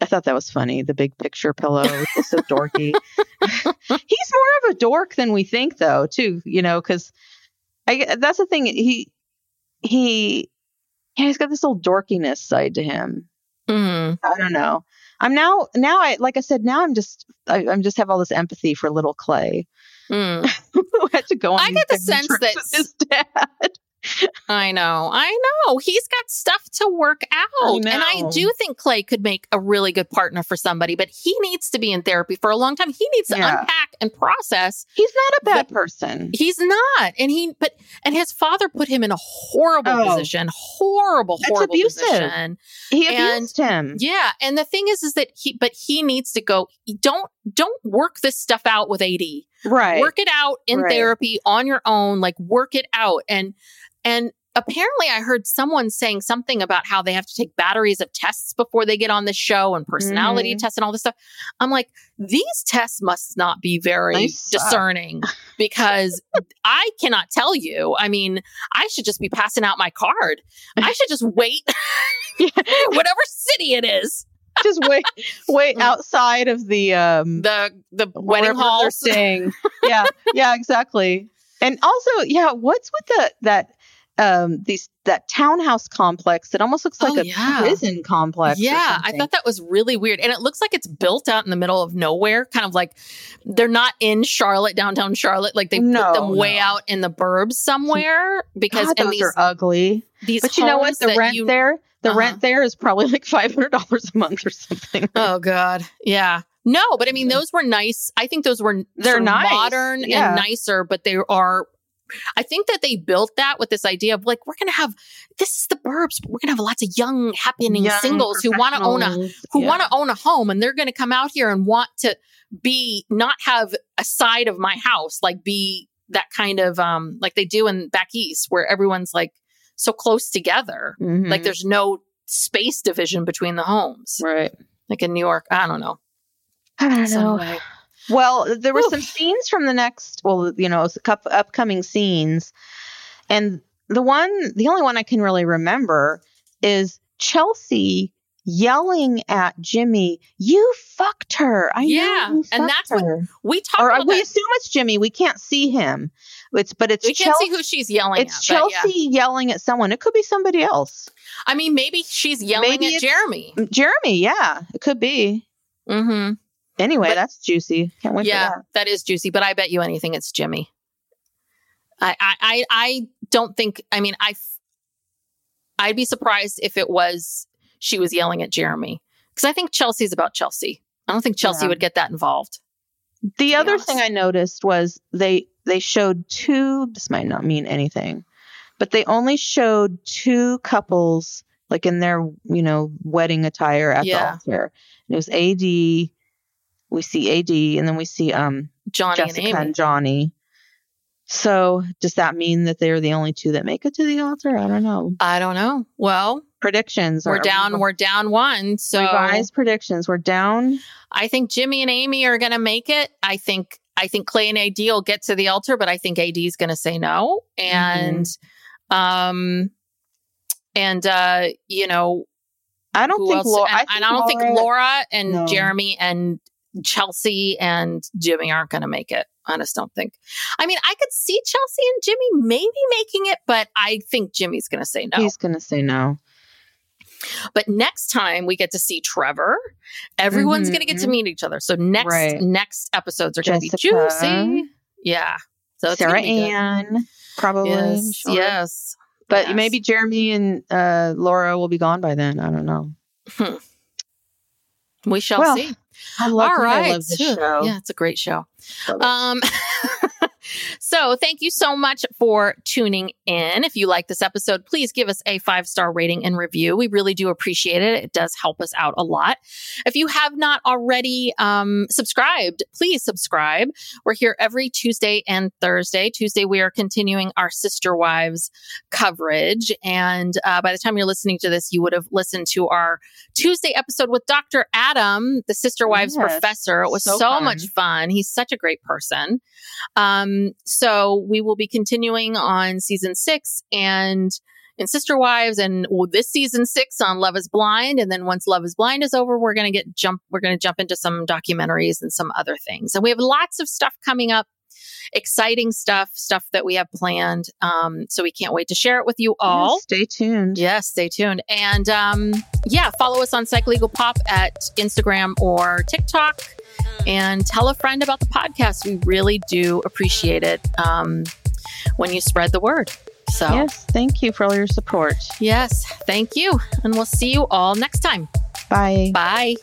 I thought that was funny. The big picture pillow was so dorky. He's more of a dork than we think, though, too. You know, because I that's the thing. He he yeah, he's got this old dorkiness side to him. Mm. I don't know. I'm now now I like I said now I'm just I, I'm just have all this empathy for little Clay Mm. who had to go on. I get the sense that his dad. I know. I know. He's got stuff to work out. And I do think Clay could make a really good partner for somebody, but he needs to be in therapy for a long time. He needs to Yeah. unpack and process. He's not a bad person. He's not. And he but and his father put him in a horrible Oh. position. Horrible, horrible abusive. position. He And- abused him. Yeah, and the thing is, is that he, but he needs to go. Don't don't work this stuff out with AD. Right. Work it out in Right. therapy on your own. Like work it out. And and apparently, I heard someone saying something about how they have to take batteries of tests before they get on the show and personality Mhm. tests and all this stuff. I'm like, these tests must not be very discerning because I cannot tell you. I mean, I should just be passing out my card. I should just wait, whatever city it is. just wait wait Mm. outside of the um the the wedding they're hall. staying. yeah. Yeah, exactly. And also, yeah, what's with the that um these that townhouse complex that almost looks like Oh, a yeah. prison complex. Yeah, I thought that was really weird. And it looks like it's built out in the middle of nowhere, kind of like they're not in Charlotte, downtown Charlotte. Like they No, put them way out in the burbs somewhere because God, those these, are ugly. these But you know what? The rent you- there, the Uh-huh. rent there is probably like five hundred dollars a month or something. Oh God. Yeah. No, but I mean those were nice. I think those were They're nice, modern yeah. and nicer, but they are I think that they built that with this idea of like we're gonna have this is the burbs, but we're gonna have lots of young, happening Young singles who want to own a who Yeah. want to own a home and they're going to come out here and want to be not have a side of my house like be that kind of um like they do in back east where everyone's like so close together Mhm. like there's no space division between the homes right. like in new york i don't know I don't So know. anyway. Well, there were Whew. some scenes from the next, well, you know, upcoming scenes, and the one, the only one I can really remember is Chelsea yelling at Jimmy, "You fucked her." I Yeah, and that's what. We talked or about we that. assume it's Jimmy. We can't see him. It's but it's We can't Chelsea. see who she's yelling it's at. Chelsea yeah. yelling at someone. It could be somebody else. I mean, maybe she's yelling Maybe at Jeremy. Jeremy, yeah, it could be. Mm-hmm. Anyway, But- that's juicy. Can't wait Yeah, for that. that is juicy. But I bet you anything, it's Jimmy. I, I, I, I don't think. I mean, I I'd be surprised if it was she was yelling at Jeremy because I think Chelsea's about Chelsea. I don't think Chelsea Yeah. would get that involved. The other honest. thing I noticed was they they showed two. This might not mean anything, but they only showed two couples like in their you know wedding attire at Yeah. the altar. And it was AD. We see AD, and then we see um Johnny Jessica and Amy. and Johnny. So does that mean that they're the only two that make it to the altar? I don't know. I don't know. Well, Predictions. we're are- down. We're down one. So revised predictions. We're down. I think Jimmy and Amy are going to make it. I think I think Clay and AD will get to the altar, but I think AD is going to say no. And um and uh you know I don't think else? Laura. and, I, and I don't think Laura- Laura and No. Jeremy and Chelsea and Jimmy aren't going to make it. I just don't think. I mean, I could see Chelsea and Jimmy maybe making it, but I think Jimmy's going to say no. He's gonna say no. But next time we get to see Trevor, everyone's Mhm. going to get to meet each other. So next Right. next episodes are going to be juicy. Yeah. So it's Sarah. Ann, probably. Yes. sure. Yes. But Yes. maybe Jeremy and uh, Laura will be gone by then. I don't know. We shall Well, see. I love, All right. I love this show. Yeah, it's a great show. Um, so thank you so much for tuning in. If you like this episode, please give us a five star rating and review. We really do appreciate it. It does help us out a lot. If you have not already um, subscribed, please subscribe. We're here every Tuesday and Thursday. Tuesday, we are continuing our Sister Wives coverage. And uh, by the time you're listening to this, you would have listened to our Tuesday episode with Dr. Adam, the Sister Wives Yes. professor. It was so, So much fun. He's such a great person. Um, so we will be continuing on season six and in Sister Wives and well, this season six on Love is Blind. And then once Love is Blind is over, we're going to get jump, we're going to jump into some documentaries and some other things. And we have lots of stuff coming up, exciting stuff, stuff that we have planned. Um, so we can't wait to share it with you all. Stay tuned. Yes, stay tuned. And um, yeah, follow us on Psych Legal Pop at Instagram or TikTok and tell a friend about the podcast. We really do appreciate it um, when you spread the word. So, Yes. Thank you for all your support. yes, thank you. And we'll see you all next time. Bye. Bye.